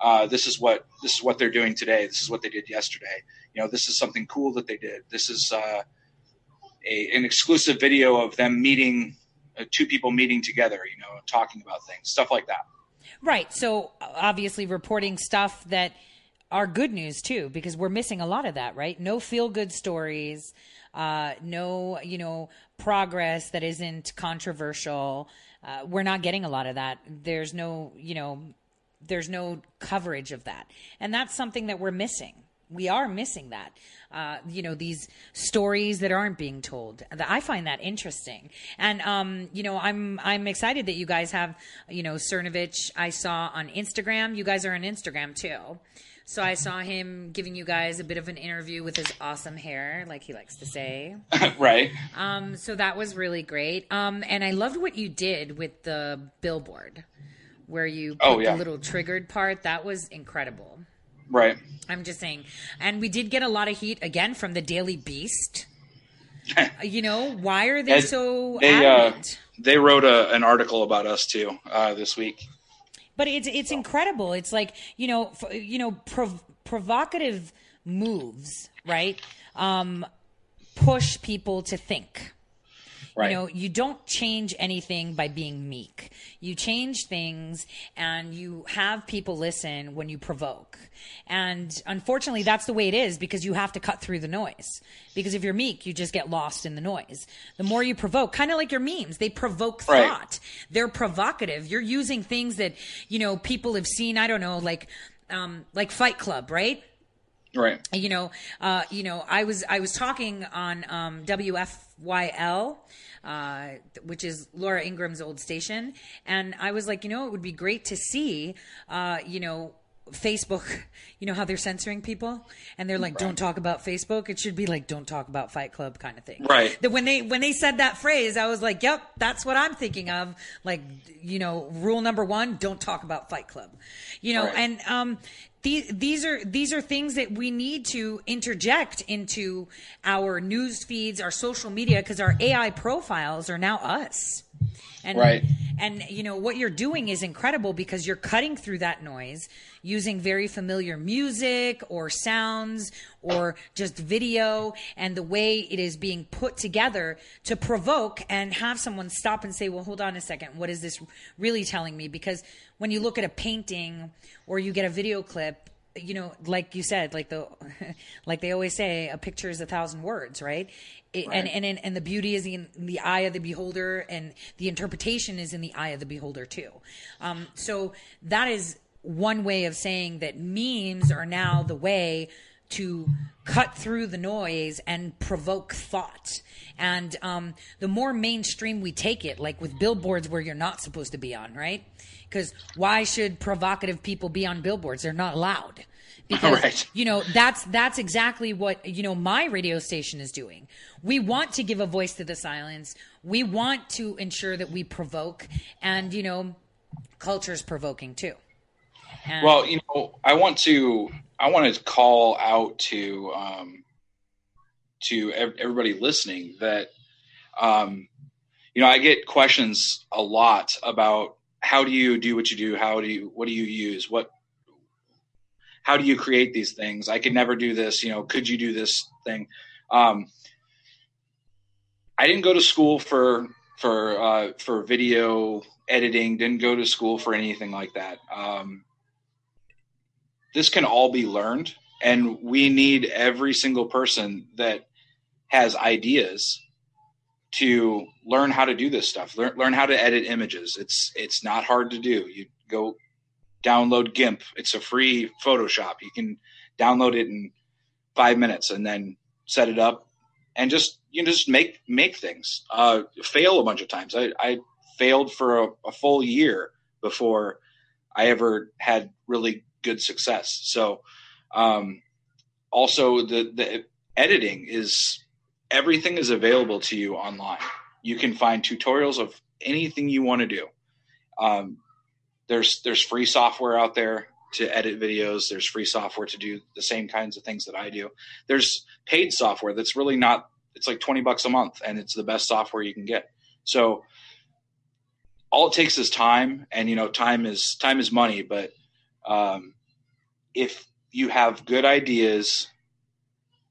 uh, this is what this is what they're doing today. This is what they did yesterday. You know, this is something cool that they did. This is uh, a, an exclusive video of them meeting, uh, two people meeting together. You know, talking about things, stuff like that. Right. So obviously reporting stuff that are good news too, because we're missing a lot of that, right? No feel good stories, uh, no, you know, progress that isn't controversial. Uh, we're not getting a lot of that. There's no, you know, there's no coverage of that. And that's something that we're missing. We are missing that. Uh, you know, these stories that aren't being told. That- I find that interesting. And, um, you know, I'm, I'm excited that you guys have, you know, Cernovich I saw on Instagram. You guys are on Instagram too. So I saw him giving you guys a bit of an interview with his awesome hair, like he likes to say. right. Um, so that was really great. Um, and I loved what you did with the billboard, where you put Oh, yeah. the little triggered part. That was incredible. Right. I'm just saying. And we did get a lot of heat again from the Daily Beast. you know, why are they And so They uh, they wrote a, an article about us too uh, this week. But it's it's incredible. It's like you know, f- you know, prov- provocative moves, right? Um, push people to think. Right. You know, you don't change anything by being meek. You change things and you have people listen when you provoke. And unfortunately, that's the way it is because you have to cut through the noise. Because if you're meek, you just get lost in the noise. The more you provoke, kind of like your memes, they provoke Right. thought. They're provocative. You're using things that, you know, people have seen, I don't know, like, um, like Fight Club, right? Right. you know, uh, you know, I was I was talking on um, WFYL, uh, which is Laura Ingraham's old station, and I was like, you know, it would be great to see, uh, you know. Facebook, you know how they're censoring people, and they're like, "Don't talk about Facebook." It should be like, "Don't talk about Fight Club," kind of thing. Right. That when they when they said that phrase, I was like, "Yep, that's what I'm thinking of." Like, you know, rule number one: don't talk about Fight Club. You know, Right. and um, these these are these are things that we need to interject into our news feeds, our social media, because our AI profiles are now us. And, Right. And you know what you're doing is incredible because you're cutting through that noise using very familiar music or sounds or just video and the way it is being put together to provoke and have someone stop and say, "Well, hold on a second. What is this really telling me?" Because when you look at a painting or you get a video clip, you know, like you said, like the, like they always say, a picture is a thousand words, right? It, And and and and the beauty is in the eye of the beholder, and the interpretation is in the eye of the beholder too. Um, so that is one way of saying that memes are now the way to cut through the noise and provoke thought. And um, the more mainstream we take it, like with billboards where you're not supposed to be on, right? Because why should provocative people be on billboards? They're not allowed. Because Right. you know that's that's exactly what you know my radio station is doing. We want to give a voice to the silence. We want to ensure that we provoke, and you know, culture's provoking too. And- Well, you know, I want to I want to call out to um, to everybody listening that um, you know I get questions a lot about how do you do what you do, how do you what do you use, what how do you create these things? I could never do this. You know, could you do this thing? Um, I didn't go to school for for uh, for video editing. Didn't go to school for anything like that. Um, this can all be learned, and we need every single person that has ideas to learn how to do this stuff. Learn learn how to edit images. It's it's not hard to do. You go download GIMP. It's a free Photoshop. You can download it in five minutes and then set it up and just you know, just make make things. Uh, fail a bunch of times. I, I failed for a, a full year before I ever had really good success. So um, also the the editing is everything is available to you online. You can find tutorials of anything you want to do. Um, there's there's free software out there to edit videos. There's free software to do the same kinds of things that I do. There's paid software that's really not. It's like twenty bucks a month, and it's the best software you can get. So all it takes is time, and you know, time is time is money. But um, if you have good ideas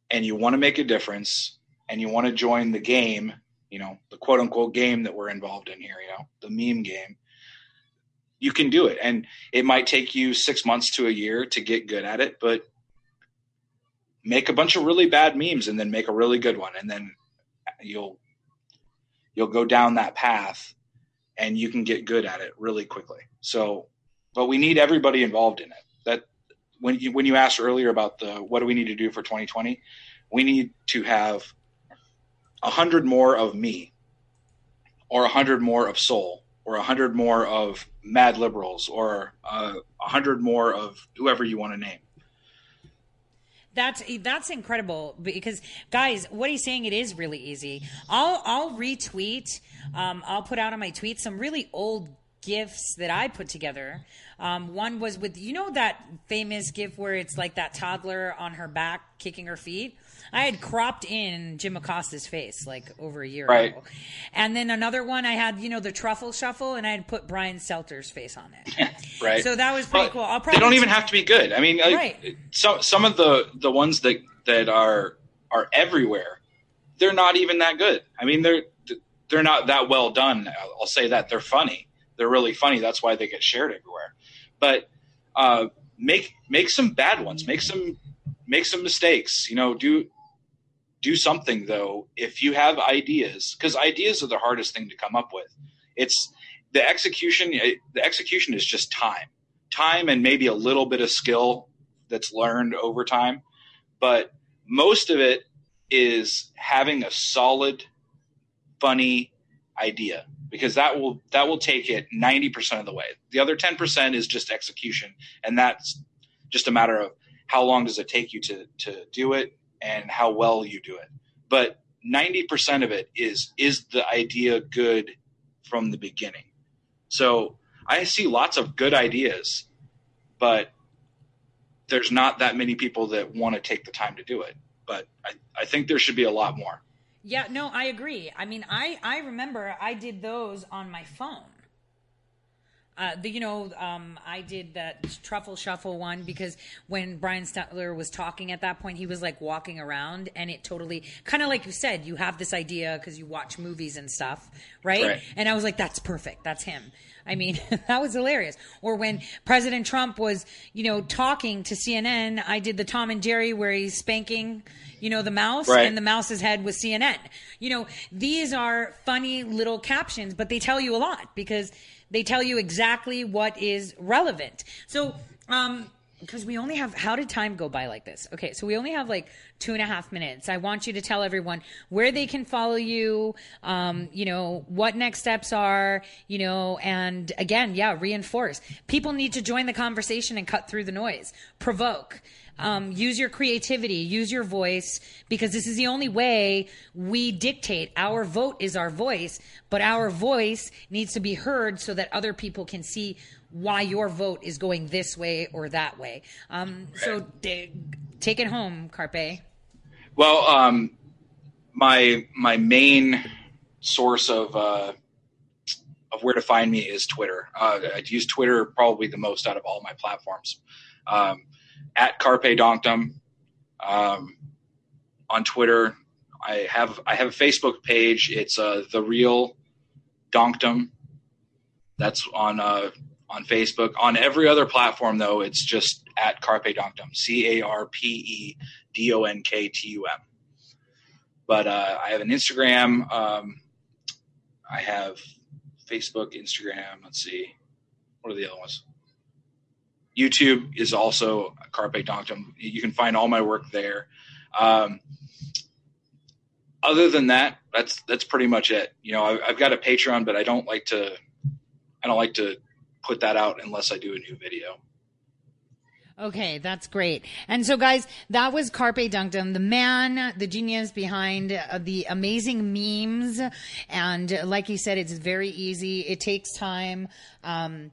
and you want to make a difference, and you want to join the game, you know, the quote unquote game that we're involved in here, you know, the meme game you can do it. And it might take you six months to a year to get good at it but make a bunch of really bad memes and then make a really good one. And then you'll you'll go down that path and you can get good at it really quickly. So but we need everybody involved in it. That when you when you asked earlier about the what do we need to do for 2020 we need to have a hundred more of me or a hundred more of soul or a hundred more of mad liberals or uh, a hundred more of whoever you want to name That's that's incredible because guys, what he's saying it is really easy. I'll I'll retweet, um, I'll put out on my tweet some really old gifts that I put together. Um, one was with you know that famous gif where it's like that toddler on her back kicking her feet. I had cropped in Jim Acosta's face like over a year Right. ago, and then another one I had you know the truffle shuffle, and I had put Brian Stelter's face on it. right. So that was pretty But cool. I'll probably they don't even have to be good. I mean, like, Right. some some of the the ones that that are are everywhere, they're not even that good. I mean, they're they're not that well done. I'll I'll say that they're funny. They're really funny. That's why they get shared everywhere. But uh, make make some bad ones. Make some make some mistakes. You know, do do something though if you have ideas because ideas are the hardest thing to come up with. It's the execution. Eh, the execution is just time time and maybe a little bit of skill that's learned over time. But most of it is having a solid, funny idea because that will that will take it 90% of the way. The other 10% is just execution and that's just a matter of how long does it take you to to do it and how well you do it. But 90% of it is is the idea good from the beginning. So I see lots of good ideas, but there's not that many people that want to take the time to do it. But I, I think there should be a lot more. Yeah, no, I agree. I mean, I I remember I did those on my phone. Uh, the, you know, um, I did that truffle shuffle one because when Brian Stelter was talking at that point, he was like walking around, and it totally kind of like you said, you have this idea because you watch movies and stuff, right? Right. And I was like, that's perfect. That's him. I mean, that was hilarious. Or when President Trump was, you know, talking to CNN, I did the Tom and Jerry where he's spanking, you know, the mouse Right. and the mouse's head was CNN. You know, these are funny little captions, but they tell you a lot because they tell you exactly what is relevant. So, um, because we only have how did time go by like this? Okay so we only have like two and a half minutes. I want you to tell everyone where they can follow you um, you know what next steps are you know and again yeah reinforce. People need to join the conversation and cut through the noise. Provoke um, use your creativity use your voice because this is the only way we dictate our vote is our voice but our voice needs to be heard so that other people can see why your vote is going this way or that way. Um, so d- take it home, Carpe. Well, um, my my main source of uh, of where to find me is Twitter. Uh, I use Twitter probably the most out of all my platforms. Um, at Carpe Donktum um, on Twitter. I have I have a Facebook page. It's uh, the real Donktum. That's on uh, on Facebook. On every other platform, though, it's just at Carpe Donktum. C A R P E D O N K T U M. But uh, I have an Instagram. Um, I have Facebook, Instagram. Let's see. What are the other ones? YouTube is also Carpe Donktum. You can find all my work there. Um, other than that, that's that's pretty much it. You know, I, I've got a Patreon, but I don't like to. I don't like to put that out unless I do a new video. Okay, that's great. And so, guys, that was Carpe Donktum, the man, the genius behind uh, the amazing memes. And like you said, it's very easy. It takes time. Um,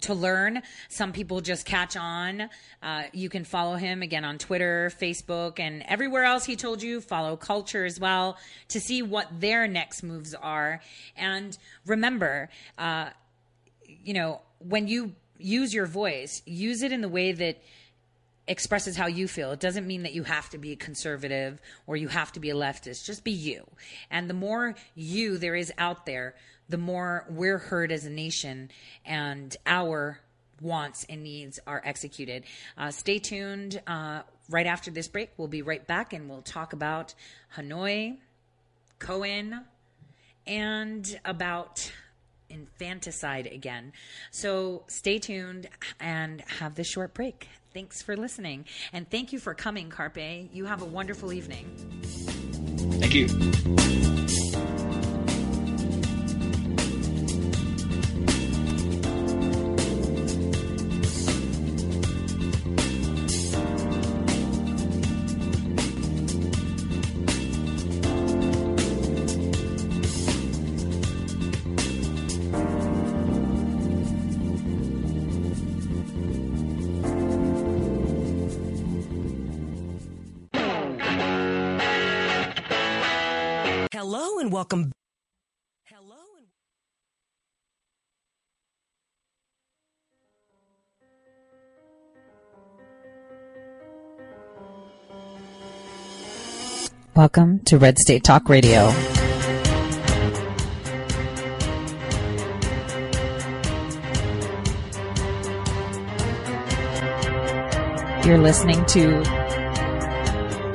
to learn. Some people just catch on. Uh, you can follow him again on Twitter, Facebook, and everywhere else he told you. Follow Culture as well to see what their next moves are. And remember, uh, you know, when you use your voice, use it in the way that expresses how you feel. It doesn't mean that you have to be a conservative or you have to be a leftist. Just be you. And the more you there is out there, the more we're heard as a nation and our wants and needs are executed. Uh, stay tuned. Uh, right after this break, we'll be right back and we'll talk about Hanoi, Cohen, and about infanticide again. So stay tuned and have this short break. Thanks for listening. And thank you for coming, Carpe. You have a wonderful evening. Thank you. Hello and welcome. Hello and Welcome to Red State Talk Radio. You're listening to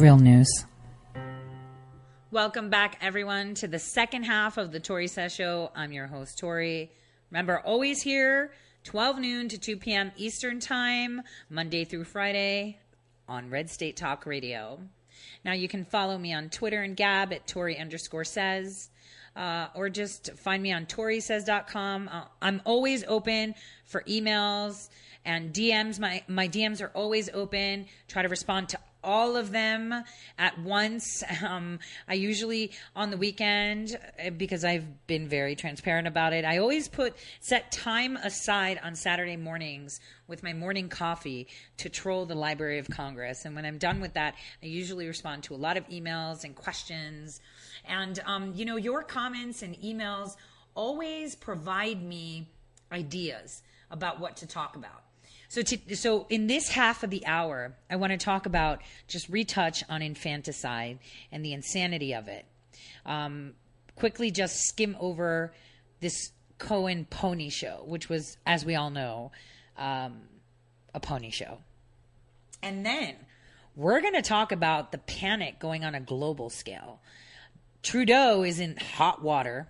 Real news. Welcome back, everyone, to the second half of the Tori Says Show. I'm your host, Tori. Remember, always here, 12 noon to 2 p.m. Eastern Time, Monday through Friday on Red State Talk Radio. Now, you can follow me on Twitter and Gab at Tori underscore says. Uh, or just find me on ToriSays.com. Uh, I'm always open for emails and DMs. My my DMs are always open. Try to respond to all of them at once. Um, I usually on the weekend uh, because I've been very transparent about it. I always put set time aside on Saturday mornings with my morning coffee to troll the Library of Congress. And when I'm done with that, I usually respond to a lot of emails and questions. And um, you know, your comments and emails always provide me ideas about what to talk about. So, to, so in this half of the hour, I want to talk about just retouch on infanticide and the insanity of it. Um, quickly, just skim over this Cohen pony show, which was, as we all know, um, a pony show. And then we're going to talk about the panic going on a global scale. Trudeau is in hot water,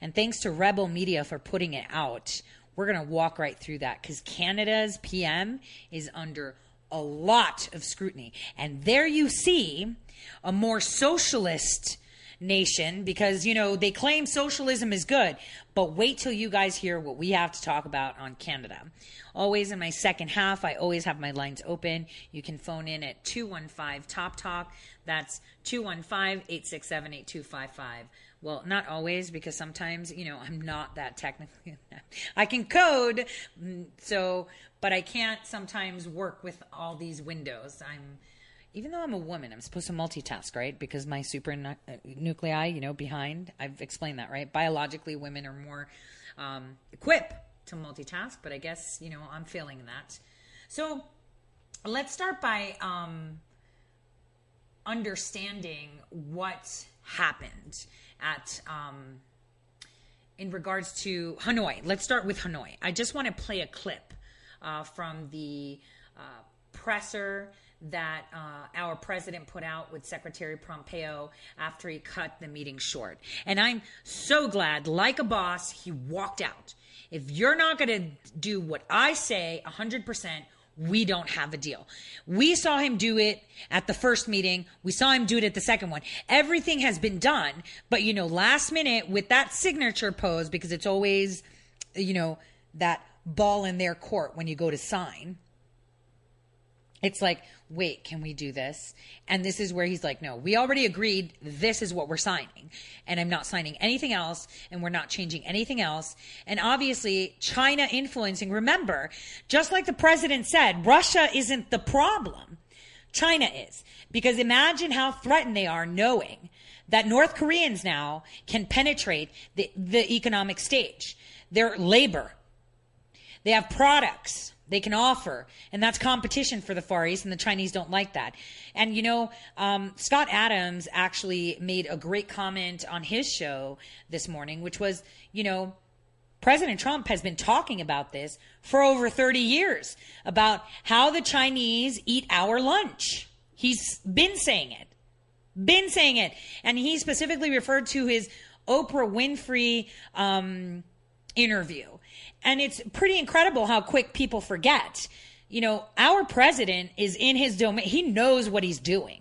and thanks to Rebel Media for putting it out, we're going to walk right through that because Canada's PM is under a lot of scrutiny. And there you see a more socialist nation because, you know, they claim socialism is good, but wait till you guys hear what we have to talk about on Canada. Always in my second half, I always have my lines open. You can phone in at 215 Top Talk. That's 215 867 8255. Well, not always because sometimes, you know, I'm not that technically. I can code, mm, so, but I can't sometimes work with all these windows. I'm, even though I'm a woman, I'm supposed to multitask, right? Because my super uh, nuclei, you know, behind. I've explained that, right? Biologically, women are more um, equipped to multitask, but I guess, you know, I'm failing in that. So let's start by um, understanding what happened at um, in regards to Hanoi. Let's start with Hanoi. I just want to play a clip uh, from the uh, presser that uh, our president put out with Secretary Pompeo after he cut the meeting short. And I'm so glad, like a boss, he walked out. If you're not going to do what I say 100%, we don't have a deal. We saw him do it at the first meeting. We saw him do it at the second one. Everything has been done, but you know, last minute with that signature pose, because it's always, you know, that ball in their court when you go to sign. It's like, wait, can we do this? And this is where he's like, no, we already agreed. This is what we're signing. And I'm not signing anything else. And we're not changing anything else. And obviously, China influencing. Remember, just like the president said, Russia isn't the problem. China is. Because imagine how threatened they are knowing that North Koreans now can penetrate the, the economic stage. Their labor. They have products they can offer. And that's competition for the Far East, and the Chinese don't like that. And, you know, um, Scott Adams actually made a great comment on his show this morning, which was, you know, President Trump has been talking about this for over 30 years about how the Chinese eat our lunch. He's been saying it, been saying it. And he specifically referred to his Oprah Winfrey um, interview and it's pretty incredible how quick people forget. You know, our president is in his domain. He knows what he's doing.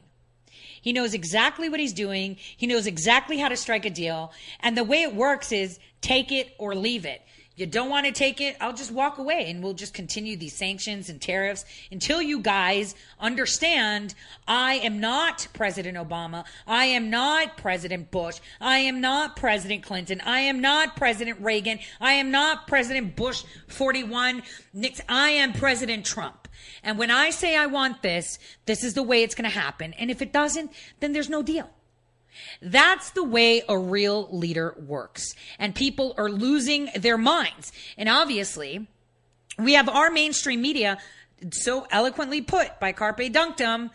He knows exactly what he's doing. He knows exactly how to strike a deal. And the way it works is take it or leave it. You don't want to take it, I'll just walk away and we'll just continue these sanctions and tariffs until you guys understand I am not President Obama. I am not President Bush. I am not President Clinton. I am not President Reagan. I am not President Bush 41. I am President Trump. And when I say I want this, this is the way it's going to happen. And if it doesn't, then there's no deal. That's the way a real leader works. And people are losing their minds. And obviously, we have our mainstream media so eloquently put by Carpe Donktum,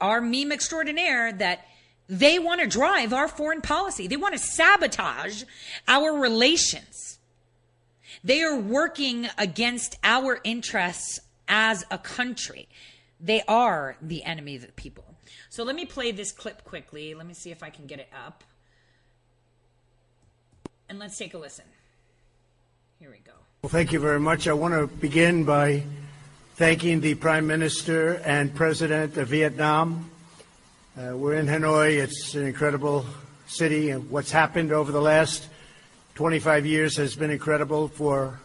our meme extraordinaire, that they want to drive our foreign policy. They want to sabotage our relations. They are working against our interests as a country. They are the enemy of the people. So let me play this clip quickly. Let me see if I can get it up. And let's take a listen. Here we go. Well, thank you very much. I want to begin by thanking the Prime Minister and President of Vietnam. Uh, we're in Hanoi. It's an incredible city, and what's happened over the last 25 years has been incredible for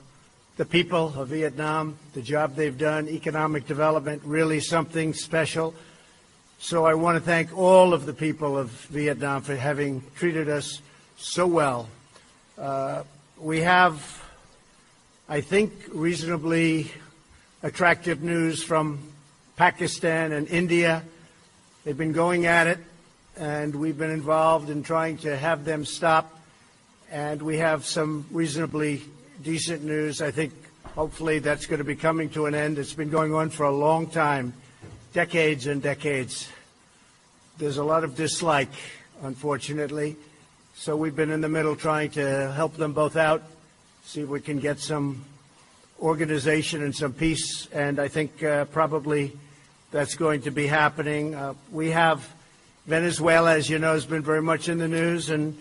the people of Vietnam, the job they've done, economic development, really something special. So I want to thank all of the people of Vietnam for having treated us so well. Uh, we have, I think, reasonably attractive news from Pakistan and India. They've been going at it, and we've been involved in trying to have them stop. And we have some reasonably decent news. I think hopefully that's going to be coming to an end. It's been going on for a long time decades and decades. There's a lot of dislike, unfortunately. So we've been in the middle trying to help them both out, see if we can get some organization and some peace. And I think uh, probably that's going to be happening. Uh, we have Venezuela, as you know, has been very much in the news, and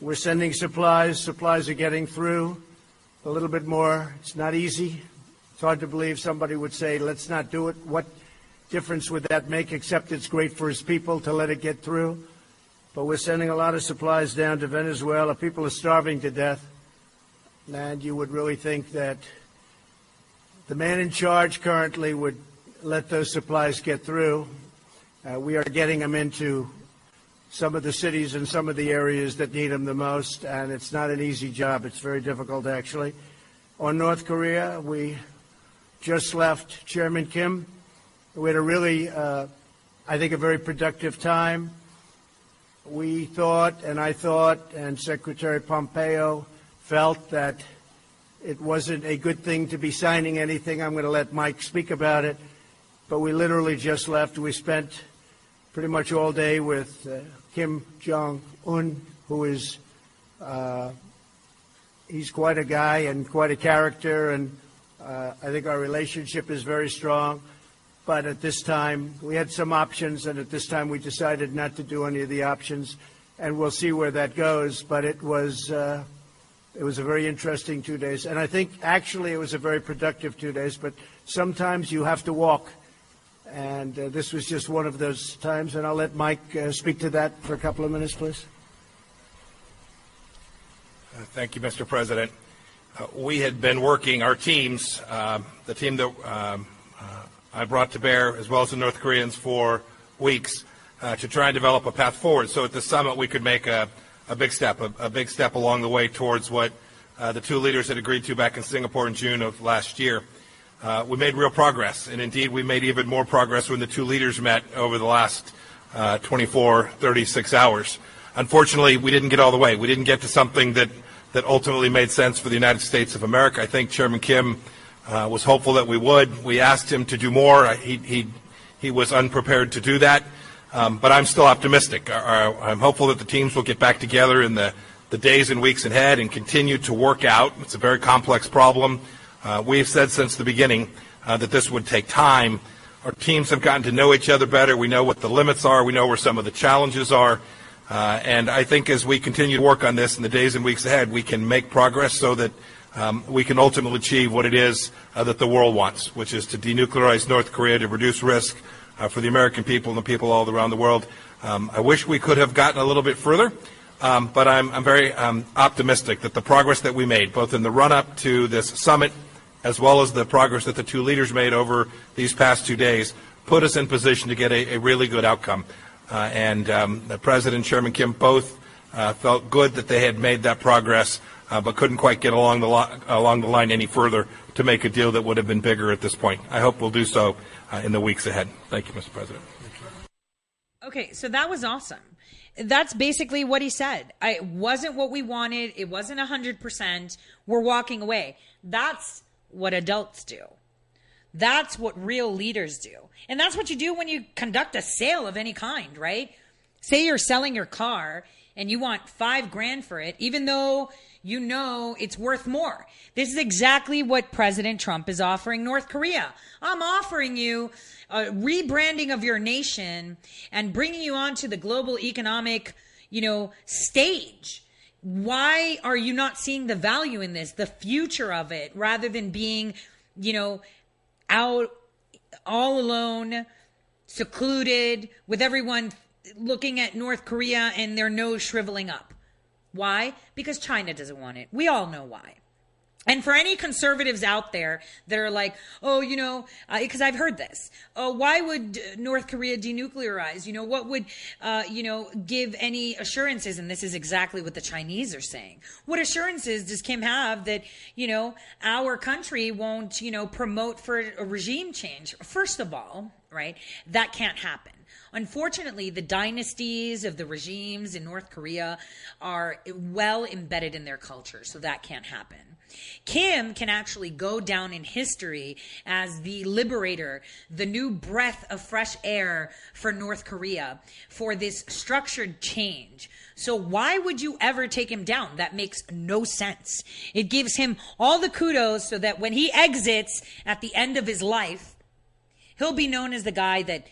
we're sending supplies. Supplies are getting through a little bit more. It's not easy. It's hard to believe somebody would say, let's not do it. What difference would that make, except it's great for his people to let it get through? But we're sending a lot of supplies down to Venezuela. People are starving to death. And you would really think that the man in charge currently would let those supplies get through. Uh, we are getting them into some of the cities and some of the areas that need them the most, and it's not an easy job. It's very difficult, actually. On North Korea, we just left Chairman Kim we had a really, uh, I think, a very productive time. We thought, and I thought, and Secretary Pompeo felt that it wasn't a good thing to be signing anything. I'm going to let Mike speak about it. But we literally just left. We spent pretty much all day with uh, Kim Jong Un, who is uh, he's quite a guy and quite a character, and uh, I think our relationship is very strong. But at this time, we had some options, and at this time, we decided not to do any of the options, and we'll see where that goes. But it was uh, it was a very interesting two days, and I think actually it was a very productive two days. But sometimes you have to walk, and uh, this was just one of those times. And I'll let Mike uh, speak to that for a couple of minutes, please. Uh, thank you, Mr. President. Uh, we had been working, our teams, uh, the team that um, I brought to bear, as well as the North Koreans, for weeks uh, to try and develop a path forward. So at the summit, we could make a, a big step, a, a, big step along the way towards what uh, the two leaders had agreed to back in Singapore in June of last year. Uh, we made real progress, and indeed, we made even more progress when the two leaders met over the last uh, 24, 36 hours. Unfortunately, we didn't get all the way. We didn't get to something that, that ultimately made sense for the United States of America. I think Chairman Kim uh, was hopeful that we would. We asked him to do more. He, he, he was unprepared to do that. Um, but I'm still optimistic. I'm hopeful that the teams will get back together in the, the days and weeks ahead and continue to work out. It's a very complex problem. Uh, we have said since the beginning uh, that this would take time. Our teams have gotten to know each other better. We know what the limits are. We know where some of the challenges are. Uh, and I think as we continue to work on this in the days and weeks ahead, we can make progress so that um, we can ultimately achieve what it is uh, that the world wants, which is to denuclearize North Korea, to reduce risk uh, for the American people and the people all around the world. Um, I wish we could have gotten a little bit further, um, but I'm, I'm very um, optimistic that the progress that we made, both in the run-up to this summit, as well as the progress that the two leaders made over these past two days, put us in position to get a, a really good outcome. Uh, and um, the President and Chairman Kim both uh, felt good that they had made that progress, uh, but couldn't quite get along the, li- along the line any further to make a deal that would have been bigger at this point. I hope we'll do so uh, in the weeks ahead. Thank you, Mr. President. Okay, so that was awesome. That's basically what he said. I, it wasn't what we wanted. It wasn't 100%. We're walking away. That's what adults do. That's what real leaders do. And that's what you do when you conduct a sale of any kind, right? Say you're selling your car and you want five grand for it, even though you know it's worth more. This is exactly what President Trump is offering North Korea. I'm offering you a rebranding of your nation and bringing you onto the global economic, you know, stage. Why are you not seeing the value in this, the future of it, rather than being, you know, out all alone, secluded, with everyone looking at North Korea and their nose shriveling up? Why? Because China doesn't want it. We all know why. And for any conservatives out there that are like, oh, you know, because uh, I've heard this, oh, why would North Korea denuclearize? You know, what would, uh, you know, give any assurances? And this is exactly what the Chinese are saying. What assurances does Kim have that, you know, our country won't, you know, promote for a regime change? First of all, right, that can't happen. Unfortunately, the dynasties of the regimes in North Korea are well embedded in their culture, so that can't happen. Kim can actually go down in history as the liberator, the new breath of fresh air for North Korea for this structured change. So why would you ever take him down? That makes no sense. It gives him all the kudos so that when he exits at the end of his life, he'll be known as the guy that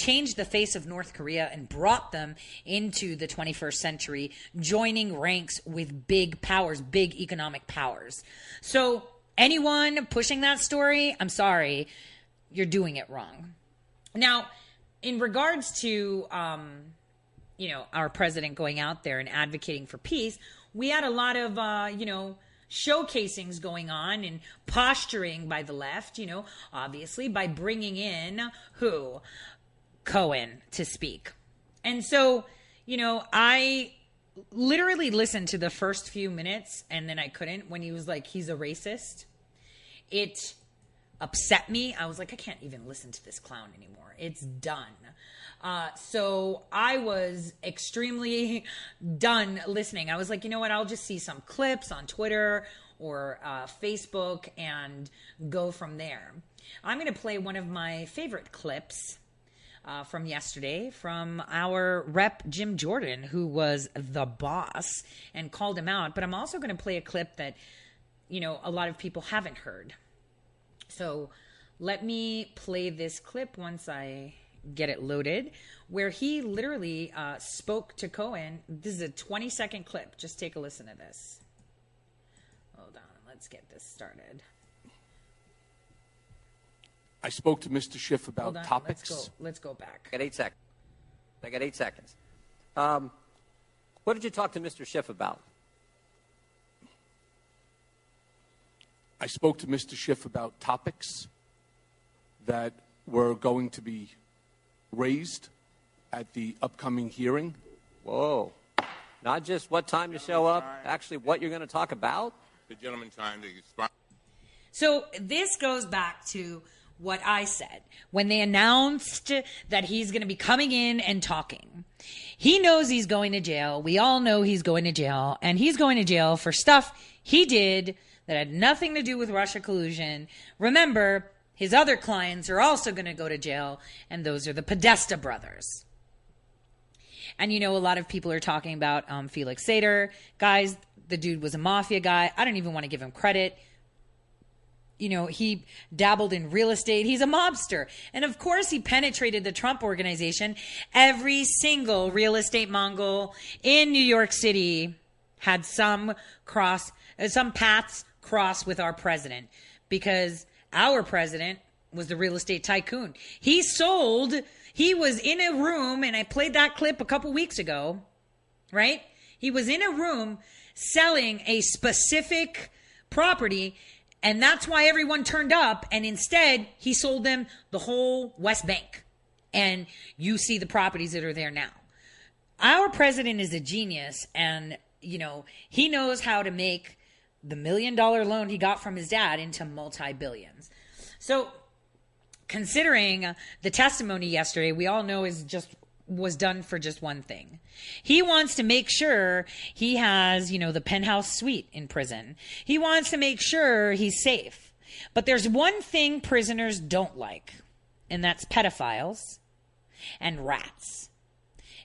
changed the face of North Korea and brought them into the 21st century, joining ranks with big powers, big economic powers. So, anyone pushing that story, I'm sorry, you're doing it wrong. Now, in regards to, um, you know, our president going out there and advocating for peace, we had a lot of, uh, you know, showcasings going on and posturing by the left, you know, obviously by bringing in who? Cohen to speak. And so, you know, I literally listened to the first few minutes and then I couldn't when he was like, he's a racist. It upset me. I was like, I can't even listen to this clown anymore. It's done. Uh, so I was extremely done listening. I was like, you know what? I'll just see some clips on Twitter or uh, Facebook and go from there. I'm going to play one of my favorite clips uh, from yesterday from our rep Jim Jordan, who was the boss and called him out. But I'm also going to play a clip that, you know, a lot of people haven't heard. So let me play this clip once I get it loaded, where he literally uh, spoke to Cohen. This is a 20 second clip. Just take a listen to this. Hold on, let's get this started. I spoke to Mr. Schiff about Hold on, topics. Let's go, let's go back. I got eight seconds. I got eight seconds. Um, what did you talk to Mr. Schiff about? I spoke to Mr. Schiff about topics that were going to be raised at the upcoming hearing. Whoa. Not just what time to show up, actually what you're going to talk about? The gentleman trying to respond. So this goes back to what I said when they announced that he's going to be coming in and talking. He knows he's going to jail. We all know he's going to jail, and he's going to jail for stuff he did that had nothing to do with Russia collusion. Remember, his other clients are also going to go to jail, and those are the Podesta brothers. And you know, a lot of people are talking about um, Felix Sater. Guys, the dude was a mafia guy. I don't even want to give him credit you know, he dabbled in real estate. He's a mobster. And of course, he penetrated the Trump organization. Every single real estate Mongol in New York City had some cross, uh, some paths cross with our president because our president was the real estate tycoon. He sold, he was in a room, and I played that clip a couple weeks ago, right? He was in a room selling a specific property, and that's why everyone turned up. And instead, he sold them the whole West Bank. And you see the properties that are there now. Our president is a genius, and, you know, he knows how to make the million dollar loan he got from his dad into multi billions. So, considering the testimony yesterday, we all know is just was done for just one thing. He wants to make sure he has, you know, the penthouse suite in prison. He wants to make sure he's safe. But there's one thing prisoners don't like, and that's pedophiles and rats.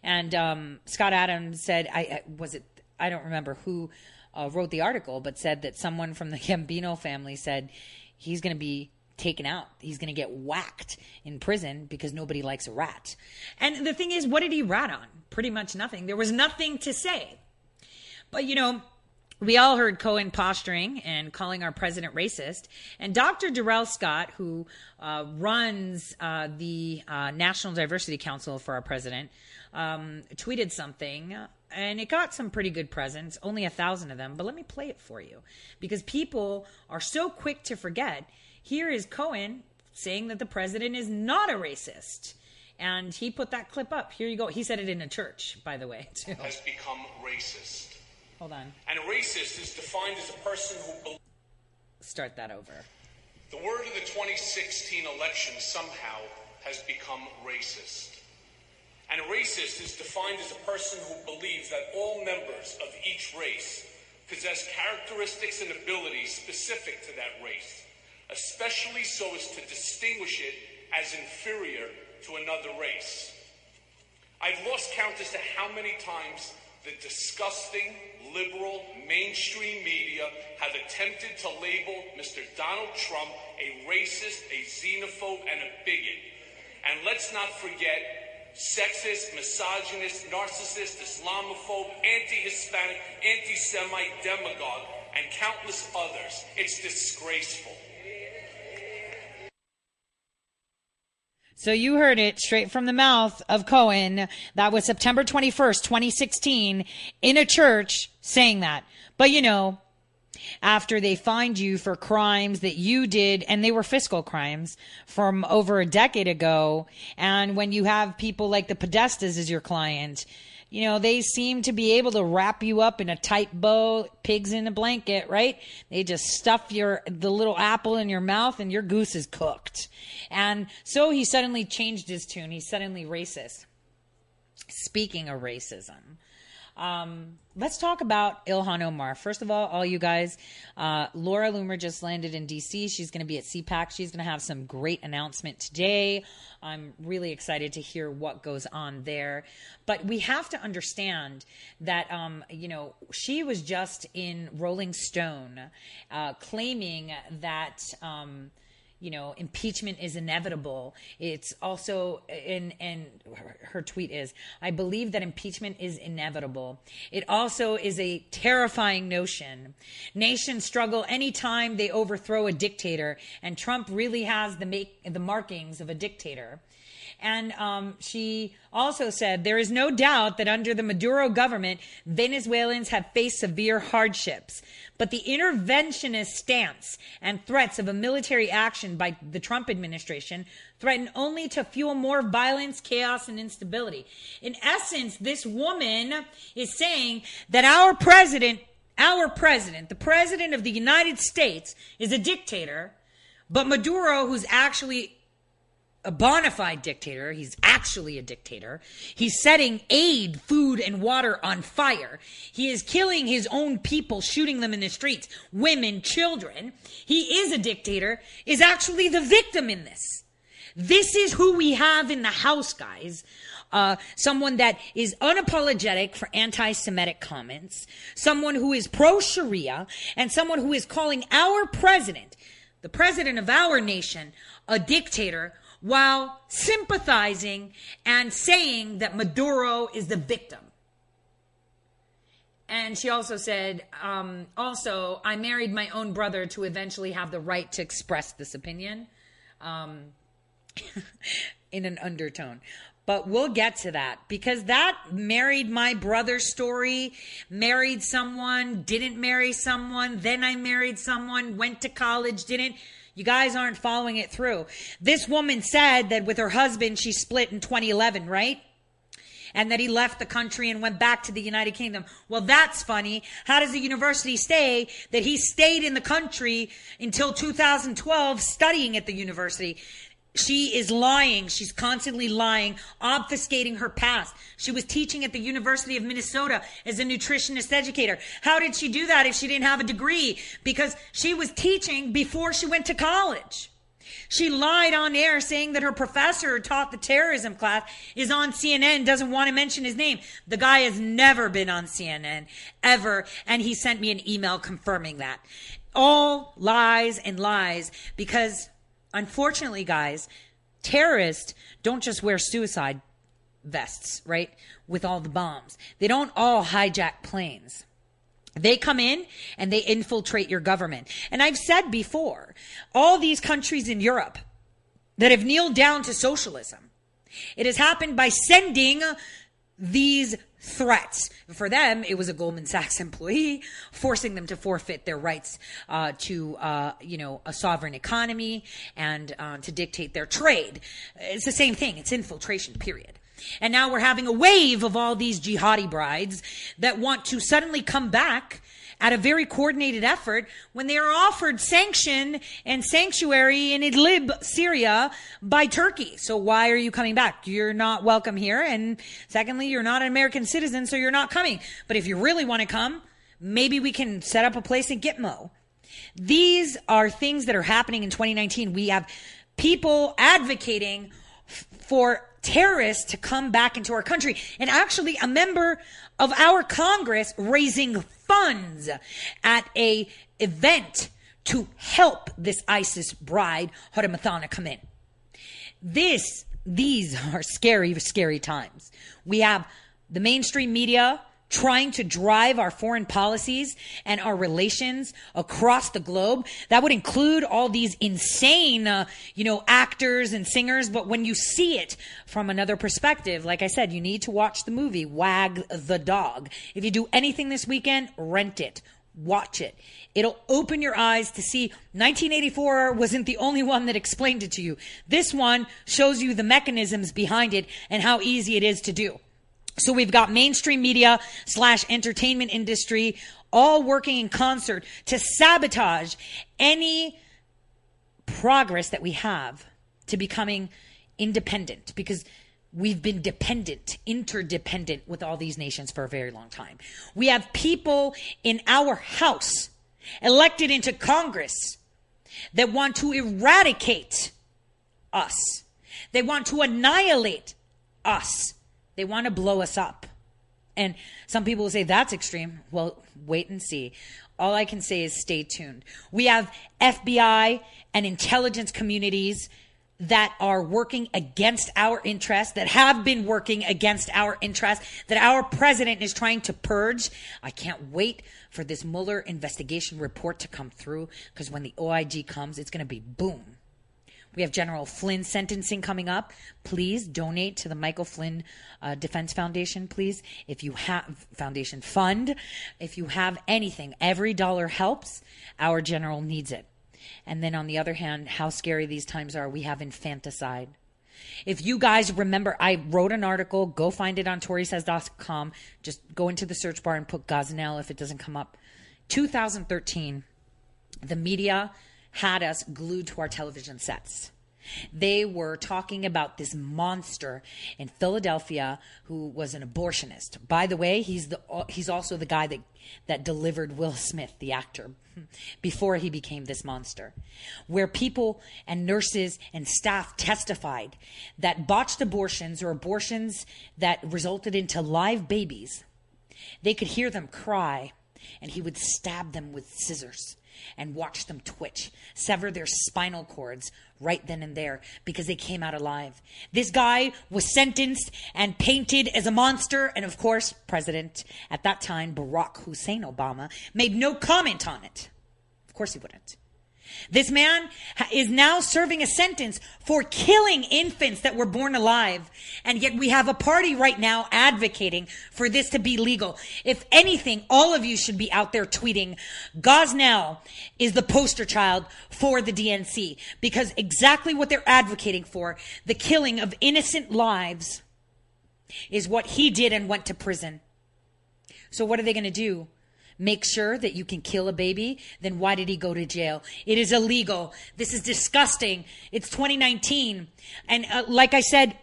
And um, Scott Adams said, I, I was it, I don't remember who uh, wrote the article, but said that someone from the Gambino family said he's going to be taken out. He's going to get whacked in prison because nobody likes a rat. And the thing is, what did he rat on? Pretty much nothing. There was nothing to say. But, you know, we all heard Cohen posturing and calling our president racist. And Dr. Darrell Scott, who uh, runs uh, the uh, National Diversity Council for our president, um, tweeted something and it got some pretty good presents, only a thousand of them. But let me play it for you because people are so quick to forget here is Cohen saying that the president is not a racist. And he put that clip up. Here you go. He said it in a church, by the way, too. Has become racist. Hold on. And a racist is defined as a person who. Be- Start that over. the word of the 2016 election somehow has become racist. And a racist is defined as a person who believes that all members of each race possess characteristics and abilities specific to that race especially so as to distinguish it as inferior to another race. I've lost count as to how many times the disgusting, liberal, mainstream media have attempted to label Mr. Donald Trump a racist, a xenophobe, and a bigot. And let's not forget sexist, misogynist, narcissist, Islamophobe, anti Hispanic, anti Semite, demagogue, and countless others. It's disgraceful. So you heard it straight from the mouth of Cohen. That was September 21st, 2016 in a church saying that. But you know, after they find you for crimes that you did, and they were fiscal crimes from over a decade ago. And when you have people like the Podestas as your client, you know, they seem to be able to wrap you up in a tight bow, pigs in a blanket, right? They just stuff your, the little apple in your mouth and your goose is cooked. And so he suddenly changed his tune. He's suddenly racist. Speaking of racism, um, let's talk about Ilhan Omar. First of all, all you guys, uh, Laura Loomer just landed in DC. She's going to be at CPAC. She's going to have some great announcement today. I'm really excited to hear what goes on there. But we have to understand that, um, you know, she was just in Rolling Stone uh, claiming that. Um, you know, impeachment is inevitable. It's also, and, and her tweet is, I believe that impeachment is inevitable. It also is a terrifying notion. Nations struggle anytime they overthrow a dictator, and Trump really has the make, the markings of a dictator. And um, she also said there is no doubt that under the Maduro government, Venezuelans have faced severe hardships. But the interventionist stance and threats of a military action by the Trump administration threaten only to fuel more violence, chaos, and instability. In essence, this woman is saying that our president, our president, the president of the United States, is a dictator, but Maduro, who's actually a bona fide dictator. He's actually a dictator. He's setting aid, food, and water on fire. He is killing his own people, shooting them in the streets, women, children. He is a dictator, is actually the victim in this. This is who we have in the house, guys. Uh, someone that is unapologetic for anti-Semitic comments, someone who is pro-Sharia, and someone who is calling our president, the president of our nation, a dictator while sympathizing and saying that Maduro is the victim. And she also said, um, also, I married my own brother to eventually have the right to express this opinion. um, in an undertone. But we'll get to that because that married my brother story, married someone, didn't marry someone, then I married someone, went to college, didn't. You guys aren't following it through. This woman said that with her husband, she split in 2011, right? and that he left the country and went back to the United Kingdom. Well, that's funny. How does the university say that he stayed in the country until 2012 studying at the university? She is lying. She's constantly lying, obfuscating her past. She was teaching at the University of Minnesota as a nutritionist educator. How did she do that if she didn't have a degree? Because she was teaching before she went to college. She lied on air saying that her professor who taught the terrorism class is on CNN, doesn't want to mention his name. The guy has never been on CNN, ever, and he sent me an email confirming that. All lies and lies because unfortunately, guys, terrorists don't just wear suicide vests, right? With all the bombs. They don't all hijack planes. They come in and they infiltrate your government. And I've said before, all these countries in Europe that have kneeled down to socialism, it has happened by sending these threats. For them, it was a Goldman Sachs employee forcing them to forfeit their rights uh, to, uh, you know, a sovereign economy and uh, to dictate their trade. It's the same thing. It's infiltration. Period. And now we're having a wave of all these jihadi brides that want to suddenly come back at a very coordinated effort when they are offered sanction and sanctuary in Idlib, Syria by Turkey. So why are you coming back? You're not welcome here. And secondly, you're not an American citizen, so you're not coming. But if you really want to come, maybe we can set up a place in Gitmo. These are things that are happening in 2019. We have people advocating for terrorists to come back into our country. And actually, a member of our Congress raising funds at a event to help this ISIS bride, Hoda Muthana, come in. This, these are scary, scary times. We have the mainstream media trying to drive our foreign policies and our relations across the globe. That would include all these insane, uh, you know, actors and singers. But when you see it from another perspective, like I said, you need to watch the movie Wag the Dog. If you do anything this weekend, rent it. Watch it. It'll open your eyes to see 1984 wasn't the only one that explained it to you. This one shows you the mechanisms behind it and how easy it is to do. So we've got mainstream media slash entertainment industry all working in concert to sabotage any progress that we have to becoming independent because we've been dependent, interdependent with all these nations for a very long time. We have people in our house elected into Congress that want to eradicate us. They want to annihilate us. They want to blow us up. And some people will say that's extreme. Well, wait and see. All I can say is stay tuned. We have FBI and intelligence communities that are working against our interests, that have been working against our interests, that our president is trying to purge. I can't wait for this Mueller investigation report to come through because when the OIG comes, it's going to be boom. We have General Flynn sentencing coming up. Please donate to the Michael Flynn uh, Defense Foundation, please. If you have foundation fund, if you have anything, every dollar helps. Our general needs it. And then on the other hand, how scary these times are. We have infanticide. If you guys remember, I wrote an article. Go find it on ToriSays.com. Just go into the search bar and put Gosnell if it doesn't come up. 2013, the media had us glued to our television sets. They were talking about this monster in Philadelphia who was an abortionist. By the way, he's the he's also the guy that that delivered Will Smith, the actor, before he became this monster. Where people and nurses and staff testified that botched abortions or abortions that resulted into live babies, they could hear them cry and he would stab them with scissors and watch them twitch, sever their spinal cords right then and there because they came out alive. This guy was sentenced and painted as a monster. And of course, President at that time, Barack Hussein Obama, made no comment on it. Of course he wouldn't. This man is now serving a sentence for killing infants that were born alive. And yet we have a party right now advocating for this to be legal. If anything, all of you should be out there tweeting, Gosnell is the poster child for the DNC because exactly what they're advocating for, the killing of innocent lives, is what he did and went to prison. So what are they going to do? Make sure that you can kill a baby? Then why did he go to jail? It is illegal. This is disgusting. It's 2019. And uh, like I said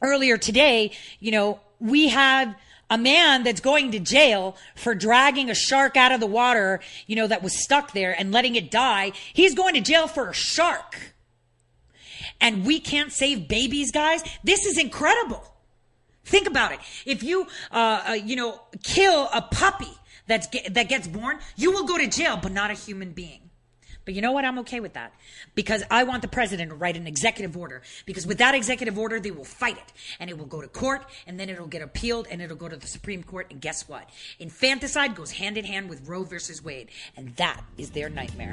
earlier today, you know, we have a man that's going to jail for dragging a shark out of the water, you know, that was stuck there and letting it die. He's going to jail for a shark. And we can't save babies, guys. This is incredible. Think about it. If you, uh, uh, you know, kill a puppy that's ge- that gets born, you will go to jail, but not a human being. But you know what? I'm okay with that because I want the president to write an executive order because with that executive order, they will fight it and it will go to court and then it'll get appealed and it'll go to the Supreme Court. And guess what? Infanticide goes hand in hand with Roe versus Wade. And that is their nightmare.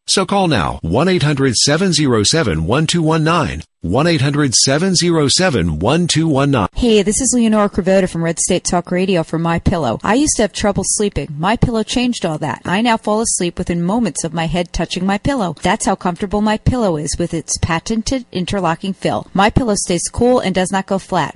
So call now 1-800-707-1219. 1-800-707-1219. Hey, this is Leonora Cravota from Red State Talk Radio for My Pillow. I used to have trouble sleeping. My Pillow changed all that. I now fall asleep within moments of my head touching my pillow. That's how comfortable My Pillow is with its patented interlocking fill. My Pillow stays cool and does not go flat.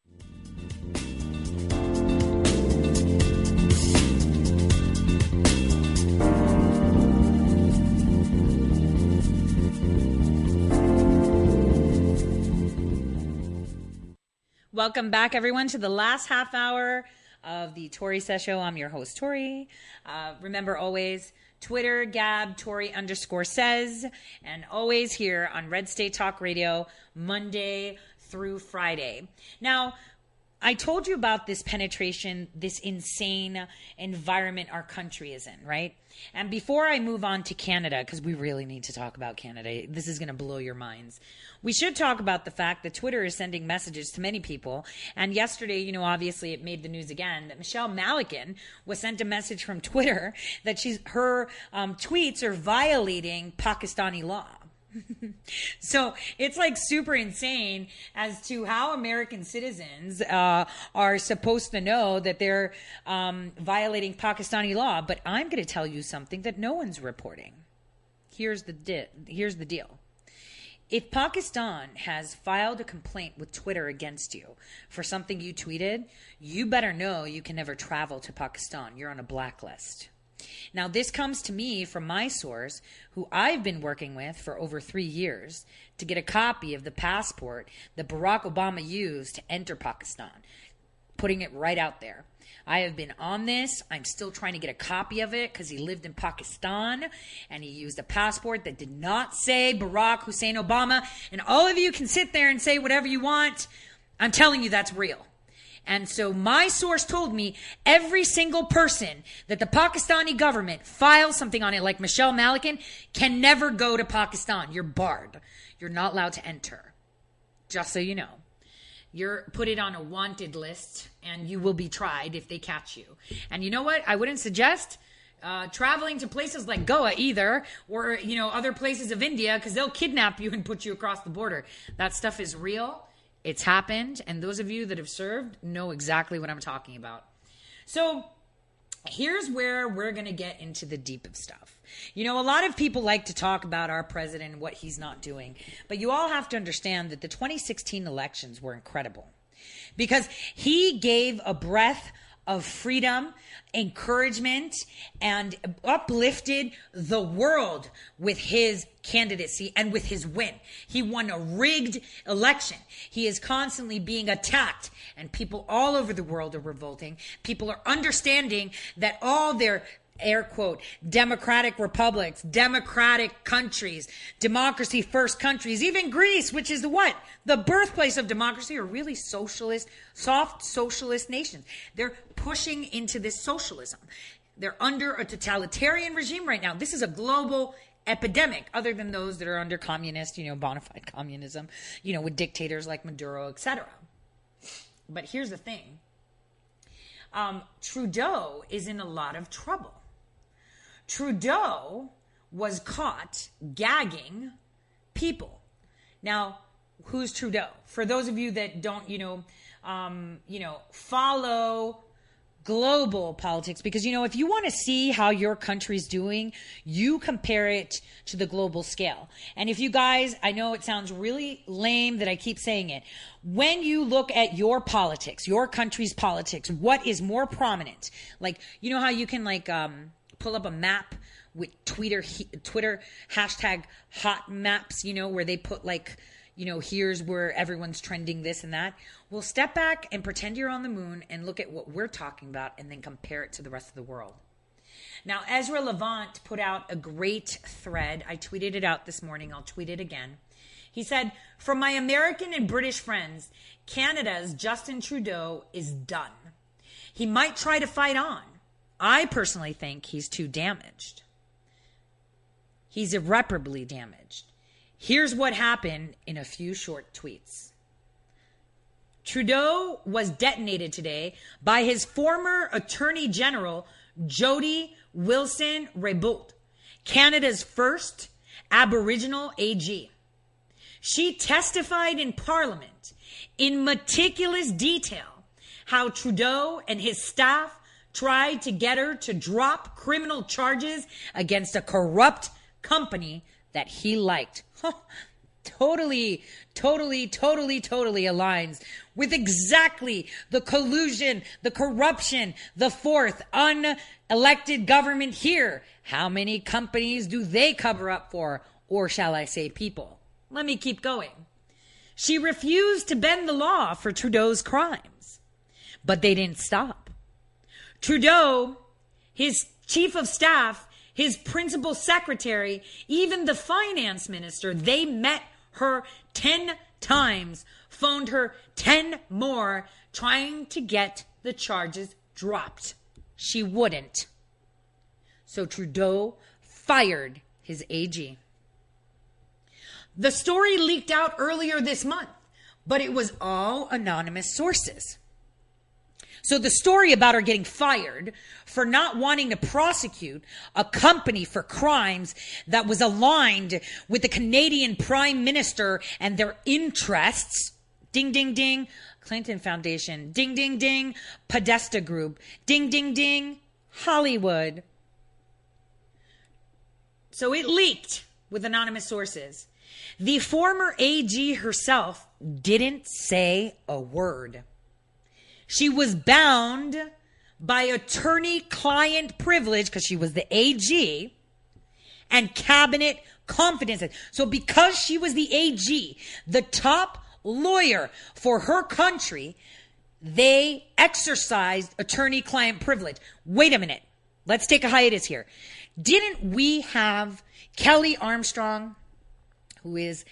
Welcome back, everyone, to the last half hour of the Tori Show. I'm your host, Tori. Uh, remember always Twitter, Gab, Tori underscore says, and always here on Red State Talk Radio, Monday through Friday. Now, I told you about this penetration, this insane environment our country is in, right? And before I move on to Canada, because we really need to talk about Canada, this is going to blow your minds. We should talk about the fact that Twitter is sending messages to many people. And yesterday, you know, obviously it made the news again that Michelle Malkin was sent a message from Twitter that she's her um, tweets are violating Pakistani law. So it's like super insane as to how American citizens uh, are supposed to know that they're um, violating Pakistani law. But I'm going to tell you something that no one's reporting. Here's the di- here's the deal. If Pakistan has filed a complaint with Twitter against you for something you tweeted, you better know you can never travel to Pakistan. You're on a blacklist. Now, this comes to me from my source, who I've been working with for over three years, to get a copy of the passport that Barack Obama used to enter Pakistan, putting it right out there. I have been on this. I'm still trying to get a copy of it because he lived in Pakistan and he used a passport that did not say Barack Hussein Obama. And all of you can sit there and say whatever you want. I'm telling you that's real. And so my source told me every single person that the Pakistani government files something on it, like Michelle Malkin, can never go to Pakistan. You're barred. You're not allowed to enter. Just so you know. You're put it on a wanted list and you will be tried if they catch you. And you know what? I wouldn't suggest uh, traveling to places like Goa either, or you know other places of India, because they'll kidnap you and put you across the border. That stuff is real. It's happened, and those of you that have served know exactly what I'm talking about. So, here's where we're going to get into the deep of stuff. You know, a lot of people like to talk about our president and what he's not doing, but you all have to understand that the 2016 elections were incredible because he gave a breath of freedom, encouragement, and uplifted the world with his candidacy and with his win. He won a rigged election. He is constantly being attacked, and people all over the world are revolting. People are understanding that all their air quote, democratic republics, democratic countries, democracy first countries, even Greece, which is what? The birthplace of democracy are really socialist, soft socialist nations. They're pushing into this socialism. They're under a totalitarian regime right now. This is a global epidemic other than those that are under communist, you know, bona fide communism, you know, with dictators like Maduro, etc. But here's the thing. Um, Trudeau is in a lot of trouble Trudeau was caught gagging people. Now, who's Trudeau? For those of you that don't, you know, um, you know, follow global politics because you know if you want to see how your country's doing you compare it to the global scale and if you guys i know it sounds really lame that i keep saying it when you look at your politics your country's politics what is more prominent like you know how you can like um pull up a map with Twitter Twitter hashtag hot maps, you know, where they put like, you know, here's where everyone's trending this and that. Well, step back and pretend you're on the moon and look at what we're talking about and then compare it to the rest of the world. Now, Ezra Levant put out a great thread. I tweeted it out this morning. I'll tweet it again. He said, "From my American and British friends, Canada's Justin Trudeau is done. He might try to fight on, I personally think he's too damaged. He's irreparably damaged. Here's what happened in a few short tweets. Trudeau was detonated today by his former Attorney General, Jody Wilson Raybould, Canada's first Aboriginal AG. She testified in Parliament in meticulous detail how Trudeau and his staff tried to get her to drop criminal charges against a corrupt company that he liked. totally, totally, totally, totally aligns with exactly the collusion, the corruption, the fourth unelected government here. How many companies do they cover up for? Or shall I say people? Let me keep going. She refused to bend the law for Trudeau's crimes, but they didn't stop. Trudeau, his chief of staff, his principal secretary, even the finance minister, they met her 10 times, phoned her 10 more, trying to get the charges dropped. She wouldn't. So Trudeau fired his AG. The story leaked out earlier this month, but it was all anonymous sources. So the story about her getting fired for not wanting to prosecute a company for crimes that was aligned with the Canadian Prime Minister and their interests. Ding, ding, ding. Clinton Foundation. Ding, ding, ding. Podesta Group. Ding, ding, ding. Hollywood. So it leaked with anonymous sources. The former AG herself didn't say a word. She was bound by attorney client privilege because she was the AG and cabinet confidences. So because she was the AG, the top lawyer for her country, they exercised attorney client privilege. Wait a minute. Let's take a hiatus here. Didn't we have Kelly Armstrong, who is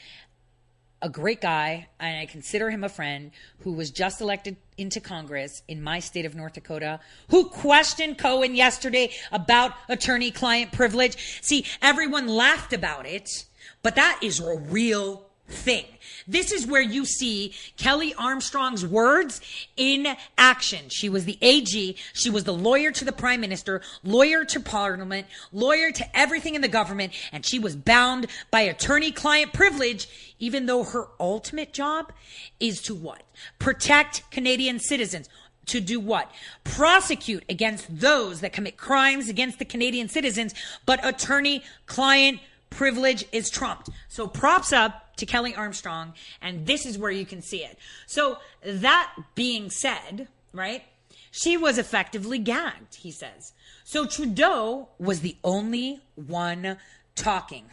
a great guy, and I consider him a friend, who was just elected into Congress in my state of North Dakota, who questioned Cohen yesterday about attorney client privilege. See, everyone laughed about it, but that is a real thing. This is where you see Kelly Armstrong's words in action. She was the AG. She was the lawyer to the prime minister, lawyer to parliament, lawyer to everything in the government, and she was bound by attorney client privilege, even though her ultimate job is to what? Protect Canadian citizens to do what? Prosecute against those that commit crimes against the Canadian citizens, but attorney client privilege is trumped. So props up to Kelly Armstrong, and this is where you can see it. So that being said, right, she was effectively gagged, he says. So Trudeau was the only one talking.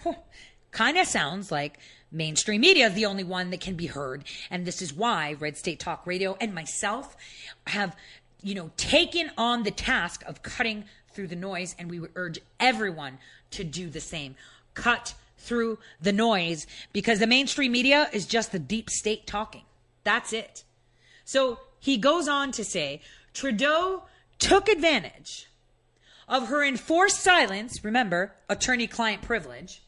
kind of sounds like mainstream media is the only one that can be heard. And this is why Red State Talk Radio and myself have, you know, taken on the task of cutting through the noise. And we would urge everyone to do the same. Cut through the noise because the mainstream media is just the deep state talking. That's it. So he goes on to say Trudeau took advantage of her enforced silence, remember, attorney client privilege,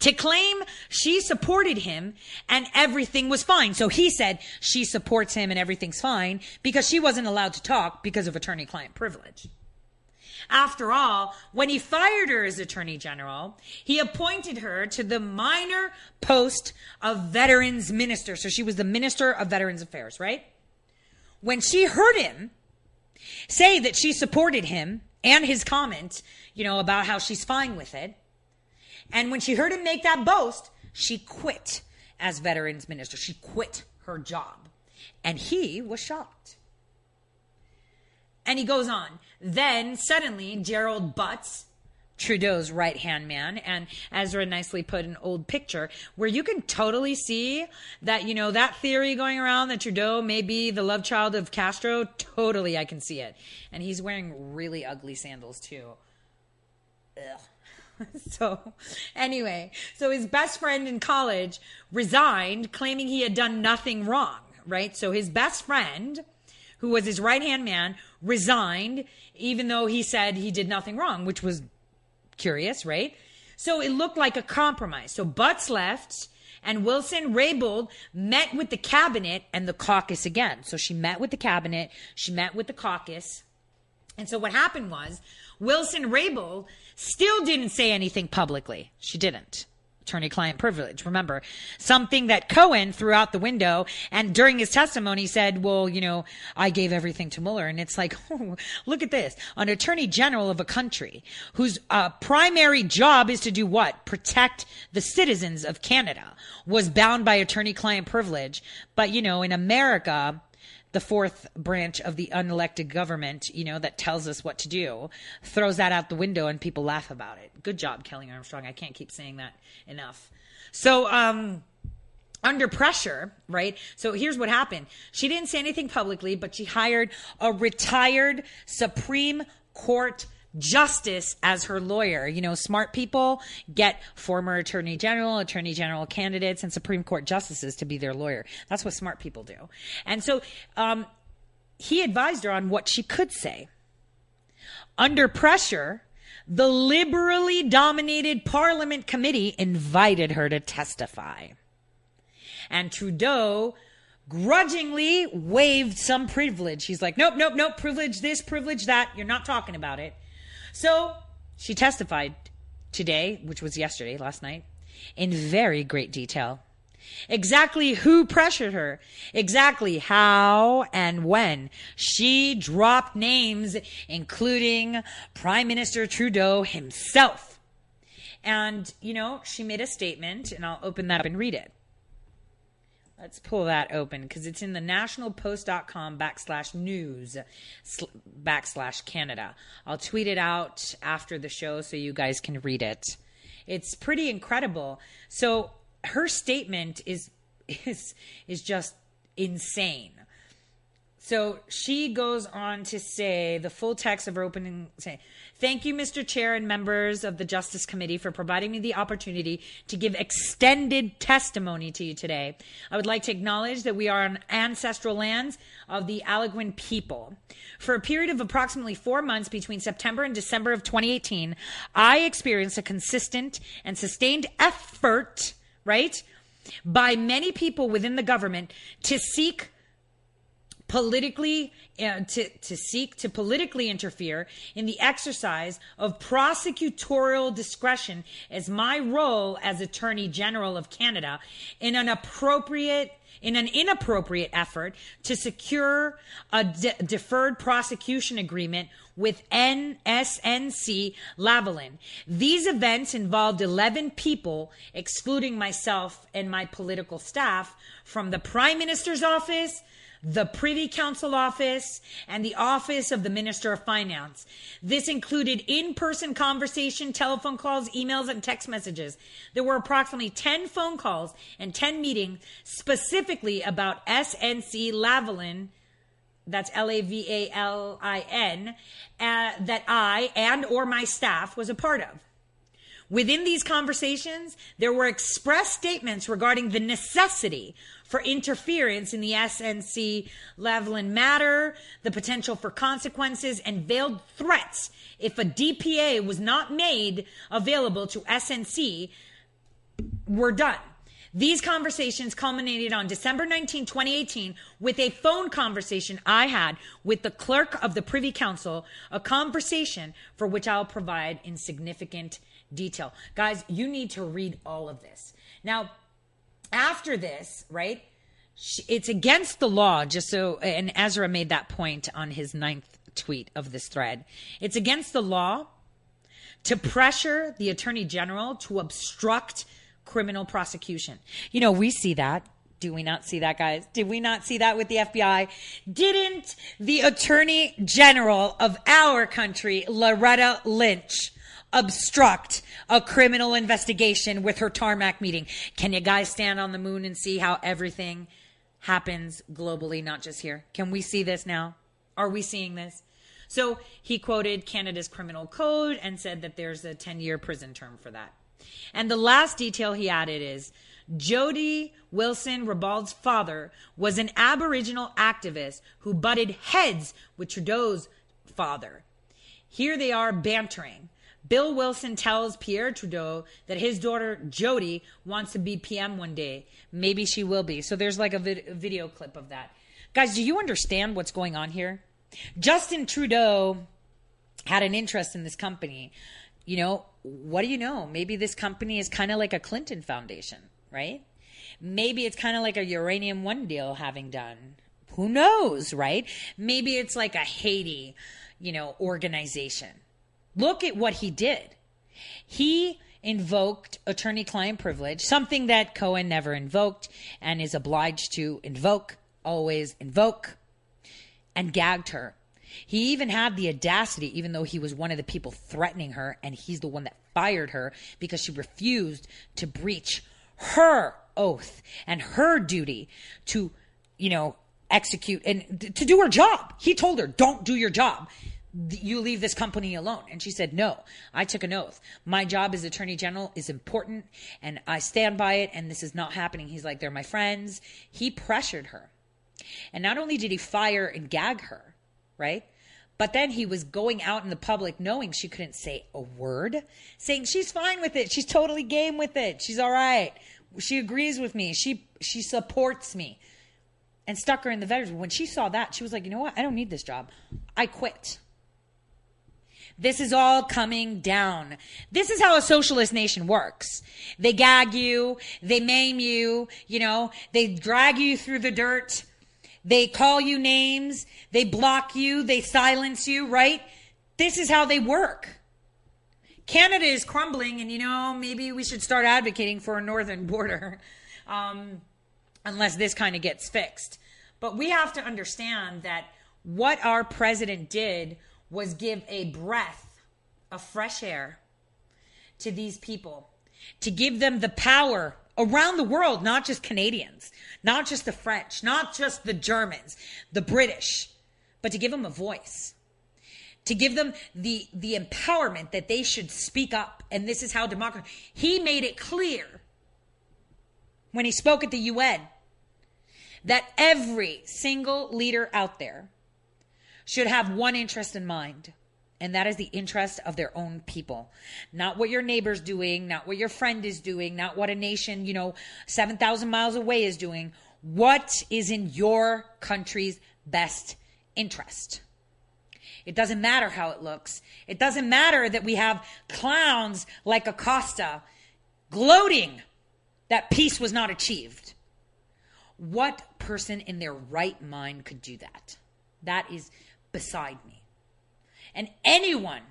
to claim she supported him and everything was fine. So he said she supports him and everything's fine because she wasn't allowed to talk because of attorney client privilege. After all, when he fired her as Attorney General, he appointed her to the minor post of Veterans Minister. So she was the Minister of Veterans Affairs, right? When she heard him say that she supported him and his comment, you know, about how she's fine with it, and when she heard him make that boast, she quit as Veterans Minister. She quit her job. And he was shocked. And he goes on. Then suddenly, Gerald Butts, Trudeau's right hand man, and Ezra nicely put an old picture where you can totally see that, you know, that theory going around that Trudeau may be the love child of Castro. Totally, I can see it. And he's wearing really ugly sandals too. Ugh. so, anyway, so his best friend in college resigned, claiming he had done nothing wrong, right? So his best friend who was his right hand man, resigned, even though he said he did nothing wrong, which was curious, right? So it looked like a compromise. So Butts left, and Wilson Raybould met with the cabinet and the caucus again. So she met with the cabinet, she met with the caucus. And so what happened was Wilson Raybould still didn't say anything publicly. She didn't attorney client privilege. Remember, something that Cohen threw out the window and during his testimony said, well, you know, I gave everything to Mueller. And it's like, oh, look at this. An attorney general of a country whose uh, primary job is to do what? Protect the citizens of Canada was bound by attorney client privilege. But, you know, in America, the fourth branch of the unelected government, you know, that tells us what to do, throws that out the window and people laugh about it. Good job, Kelly Armstrong. I can't keep saying that enough. So, um, under pressure, right? So here's what happened. She didn't say anything publicly, but she hired a retired Supreme Court justice as her lawyer. You know, smart people get former attorney general, attorney general candidates, and Supreme Court justices to be their lawyer. That's what smart people do. And so um, he advised her on what she could say. Under pressure, the liberally dominated Parliament committee invited her to testify. And Trudeau grudgingly waived some privilege. He's like, nope, nope, nope, privilege this, privilege that. You're not talking about it. So she testified today, which was yesterday, last night, in very great detail. Exactly who pressured her, exactly how and when. She dropped names, including Prime Minister Trudeau himself. And, you know, she made a statement, and I'll open that up and read it. Let's pull that open because it's in the nationalpost.com backslash news backslash Canada. I'll tweet it out after the show so you guys can read it. It's pretty incredible. So her statement is is is just insane. So she goes on to say the full text of her opening say, Thank you, Mr. Chair and members of the Justice Committee, for providing me the opportunity to give extended testimony to you today. I would like to acknowledge that we are on ancestral lands of the Algonquin people. For a period of approximately four months between September and December of 2018, I experienced a consistent and sustained effort, right, by many people within the government to seek politically uh, to, to seek to politically interfere in the exercise of prosecutorial discretion as my role as attorney general of canada in an appropriate in an inappropriate effort to secure a de- deferred prosecution agreement with NSNC Lavalin. These events involved 11 people, excluding myself and my political staff, from the Prime Minister's office the Privy Council office, and the Office of the Minister of Finance. This included in person conversation, telephone calls, emails, and text messages. There were approximately 10 phone calls and 10 meetings specifically about SNC Lavalin that's L-A-V-A-L-I-N, uh, that I and or my staff was a part of. Within these conversations, there were express statements regarding the necessity for interference in the SNC Lavalin matter, the potential for consequences, and veiled threats if a DPA was not made available to SNC were done. These conversations culminated on December 19, 2018, with a phone conversation I had with the clerk of the Privy Council, a conversation for which I'll provide in significant detail. Guys, you need to read all of this. Now, after this, right? It's against the law, just so, and Ezra made that point on his ninth tweet of this thread. It's against the law to pressure the attorney general to obstruct criminal prosecution. You know, we see that. Do we not see that, guys? Did we not see that with the FBI? Didn't the attorney general of our country, Loretta Lynch, obstruct a criminal investigation with her tarmac meeting. Can you guys stand on the moon and see how everything happens globally, not just here? Can we see this now? Are we seeing this? So he quoted Canada's criminal code and said that there's a 10 year prison term for that. And the last detail he added is Jody Wilson Raybould's father was an Aboriginal activist who butted heads with Trudeau's father. Here they are bantering. Bill Wilson tells Pierre Trudeau that his daughter Jody wants to be PM one day. Maybe she will be. So there's like a, vid- a video clip of that. Guys, do you understand what's going on here? Justin Trudeau had an interest in this company. You know, what do you know? Maybe this company is kind of like a Clinton Foundation, right? Maybe it's kind of like a Uranium One deal having done. Who knows, right? Maybe it's like a Haiti, you know, organization Look at what he did. He invoked attorney client privilege, something that Cohen never invoked and is obliged to invoke, always invoke, and gagged her. He even had the audacity, even though he was one of the people threatening her, and he's the one that fired her because she refused to breach her oath and her duty to, you know, execute and to do her job. He told her, don't do your job. You leave this company alone. And she said, no, I took an oath. My job as attorney general is important and I stand by it. And this is not happening. He's like, they're my friends. He pressured her. And not only did he fire and gag her, right? But then he was going out in the public knowing she couldn't say a word, saying she's fine with it. She's totally game with it. She's all right. She agrees with me. She she supports me. And stuck her in the veterans. When she saw that, she was like, you know what? I don't need this job. I quit. This is all coming down. This is how a socialist nation works. They gag you, they maim you, you know, they drag you through the dirt, they call you names, they block you, they silence you, right? This is how they work. Canada is crumbling, and you know, maybe we should start advocating for a northern border, um, unless this kind of gets fixed. But we have to understand that what our president did was give a breath of fresh air to these people, to give them the power around the world, not just Canadians, not just the French, not just the Germans, the British, but to give them a voice. To give them the, the empowerment that they should speak up. And this is how democracy. He made it clear when he spoke at the UN that every single leader out there should have one interest in mind, and that is the interest of their own people. Not what your neighbor's doing, not what your friend is doing, not what a nation, you know, 7,000 miles away is doing. What is in your country's best interest? It doesn't matter how it looks. It doesn't matter that we have clowns like Acosta gloating that peace was not achieved. What person in their right mind could do that? That is beside me. And anyone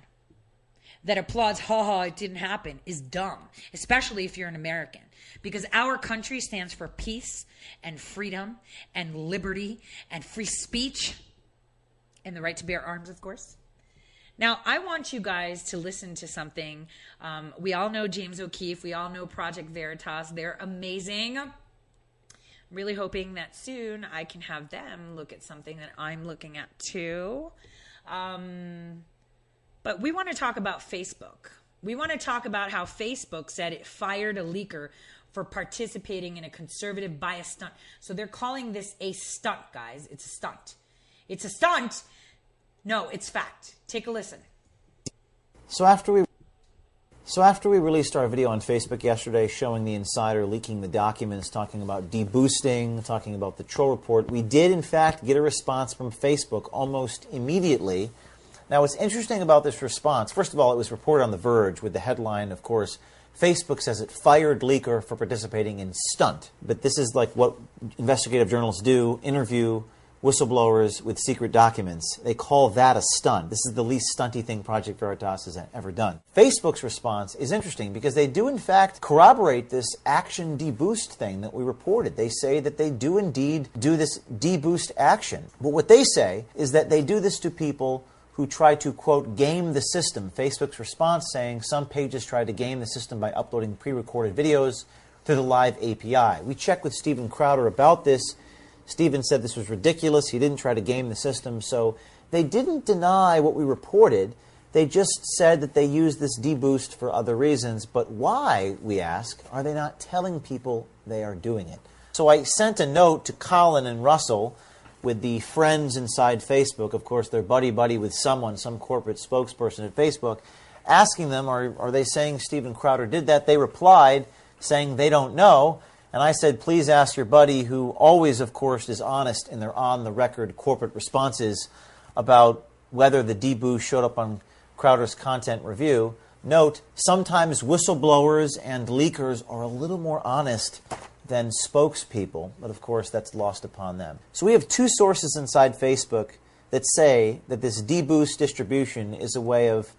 that applauds, ha ha, it didn't happen, is dumb, especially if you're an American. Because our country stands for peace and freedom and liberty and free speech and the right to bear arms, of course. Now, I want you guys to listen to something. Um, we all know James O'Keefe. We all know Project Veritas. They're amazing. Really hoping that soon I can have them look at something that I'm looking at too. Um, but we want to talk about Facebook. We want to talk about how Facebook said it fired a leaker for participating in a conservative bias stunt. So they're calling this a stunt, guys. It's a stunt. It's a stunt. No, it's fact. Take a listen. So after we so after we released our video on Facebook yesterday showing the insider leaking the documents, talking about deboosting, talking about the troll report, we did in fact get a response from Facebook almost immediately. Now, what's interesting about this response, first of all, it was reported on The Verge with the headline, of course, Facebook says it fired leaker for participating in stunt. But this is like what investigative journalists do interview whistleblowers with secret documents. They call that a stunt. This is the least stunty thing Project Veritas has ever done. Facebook's response is interesting because they do, in fact, corroborate this action deboost thing that we reported. They say that they do indeed do this deboost action. But what they say is that they do this to people who try to, quote, game the system. Facebook's response saying some pages try to game the system by uploading pre recorded videos to the live API. We checked with Steven Crowder about this. Steven said this was ridiculous. He didn't try to game the system. So they didn't deny what we reported. They just said that they used this deboost for other reasons. But why, we ask, are they not telling people they are doing it? So I sent a note to Colin and Russell with the friends inside Facebook. Of course, they're buddy buddy with someone, some corporate spokesperson at Facebook, asking them, are, are they saying Steven Crowder did that? They replied saying they don't know. And I said, please ask your buddy, who always, of course, is honest in their on the record corporate responses about whether the deboost showed up on Crowder's content review. Note, sometimes whistleblowers and leakers are a little more honest than spokespeople, but of course that's lost upon them. So we have two sources inside Facebook that say that this deboost distribution is a way of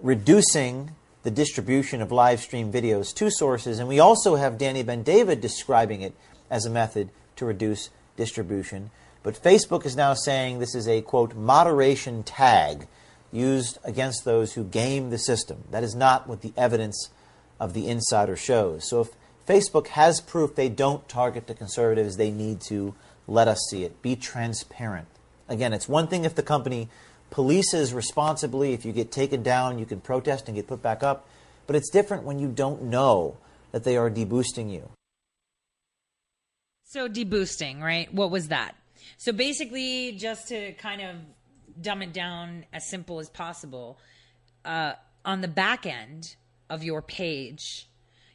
reducing the distribution of live stream videos to sources, and we also have Danny Ben David describing it as a method to reduce distribution. But Facebook is now saying this is a quote moderation tag used against those who game the system. That is not what the evidence of the insider shows. So if Facebook has proof they don't target the conservatives, they need to let us see it. Be transparent. Again, it's one thing if the company polices responsibly. If you get taken down, you can protest and get put back up. But it's different when you don't know that they are deboosting you. So deboosting, right? What was that? So basically, just to kind of dumb it down as simple as possible, uh, on the back end of your page,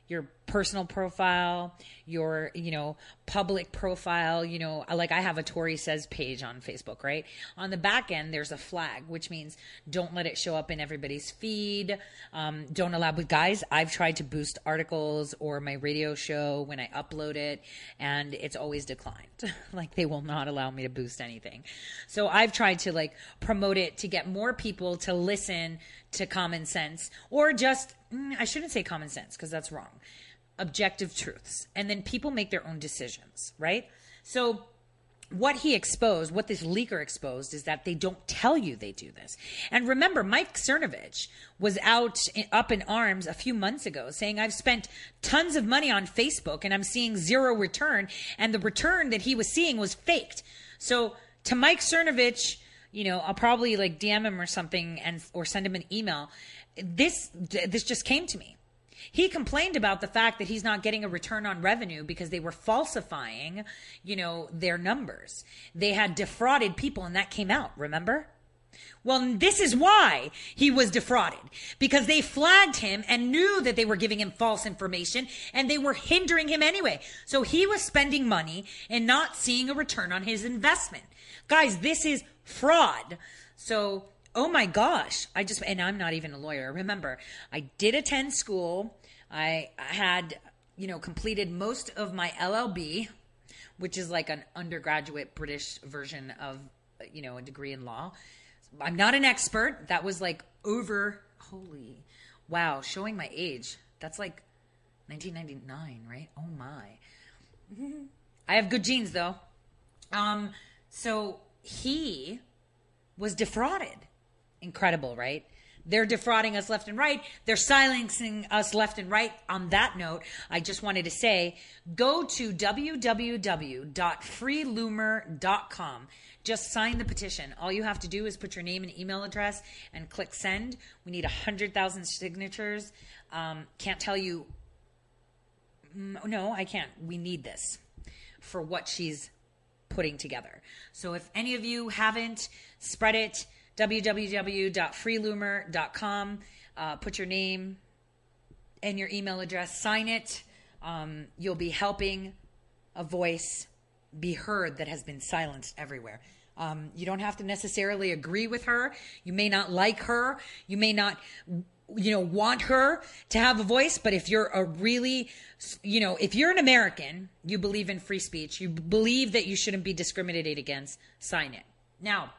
your personal profile, your, you know, public profile, you know, like I have a Tori Says page on Facebook, right? On the back end, there's a flag, which means don't let it show up in everybody's feed. Um, don't allow, but guys, I've tried to boost articles or my radio show when I upload it, and it's always declined. like they will not allow me to boost anything. So I've tried to like promote it to get more people to listen to common sense or just, mm, I shouldn't say common sense because that's wrong objective truths. And then people make their own decisions, right? So, what he exposed, what this leaker exposed, is that they don't tell you they do this. And remember, Mike Cernovich was out in, up in arms a few months ago saying, I've spent tons of money on Facebook and I'm seeing zero return. And the return that he was seeing was faked. So, to Mike Cernovich, you know, I'll probably like DM him or something and or send him an email. This this just came to me. He complained about the fact that he's not getting a return on revenue because they were falsifying, you know, their numbers. They had defrauded people and that came out, remember? Well, this is why he was defrauded because they flagged him and knew that they were giving him false information and they were hindering him anyway. So he was spending money and not seeing a return on his investment. Guys, this is fraud. So, oh my gosh, I just, and I'm not even a lawyer. Remember, I did attend school. I had, you know, completed most of my LLB, which is like an undergraduate British version of, you know, a degree in law. I'm not an expert. That was like over, holy, wow, showing my age. That's like 1999, right? Oh my. I have good genes though. Um, so he was defrauded. Incredible, right? They're defrauding us left and right. They're silencing us left and right. On that note, I just wanted to say go to www.freeloomer.com. Just sign the petition. All you have to do is put your name and email address and click send. We need 100,000 signatures. Um, can't tell you. No, I can't. We need this for what she's putting together. So if any of you haven't, spread it www.freeloomer.com. Uh, put your name and your email address, sign it. Um, you'll be helping a voice be heard that has been silenced everywhere. Um, you don't have to necessarily agree with her. You may not like her. You may not, you know, want her to have a voice. But if you're a really, you know, if you're an American, you believe in free speech, you believe that you shouldn't be discriminated against, sign it. Now,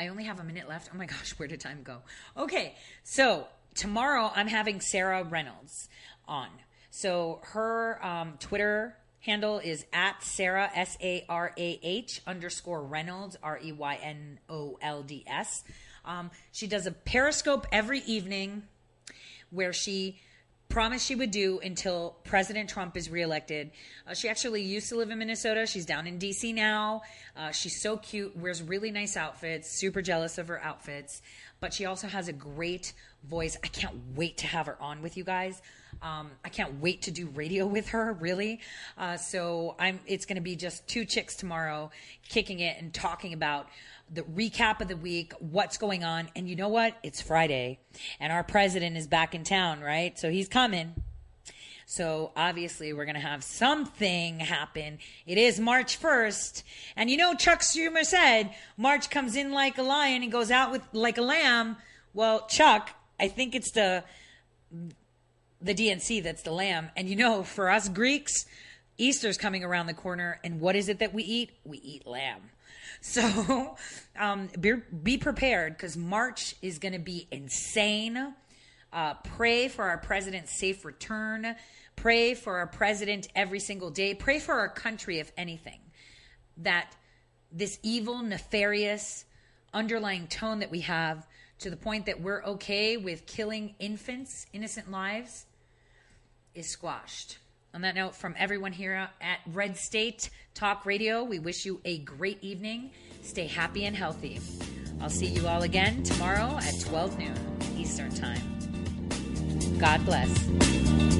I only have a minute left. Oh my gosh, where did time go? Okay, so tomorrow I'm having Sarah Reynolds on. So her um, Twitter handle is at Sarah S A R A H underscore Reynolds R E Y N O L D S. Um, she does a Periscope every evening where she promised she would do until President Trump is reelected. Uh, she actually used to live in Minnesota. She's down in DC now. Uh, she's so cute, wears really nice outfits, super jealous of her outfits. But she also has a great voice. I can't wait to have her on with you guys. Um, I can't wait to do radio with her, really. Uh, so I'm. It's going to be just two chicks tomorrow, kicking it and talking about the recap of the week, what's going on. And you know what? It's Friday and our president is back in town, right? So he's coming. So obviously we're going to have something happen. It is March 1st. And you know, Chuck Schumer said March comes in like a lion and goes out with like a lamb. Well, Chuck, I think it's the, the DNC that's the lamb. And you know, for us Greeks, Easter's coming around the corner. And what is it that we eat? We eat lamb. So um, be, be prepared because March is going to be insane. Uh, pray for our president's safe return. Pray for our president every single day. Pray for our country, if anything, that this evil, nefarious underlying tone that we have to the point that we're okay with killing infants, innocent lives, is squashed. On that note, from everyone here at Red State Talk Radio, we wish you a great evening. Stay happy and healthy. I'll see you all again tomorrow at 12 noon Eastern Time. God bless.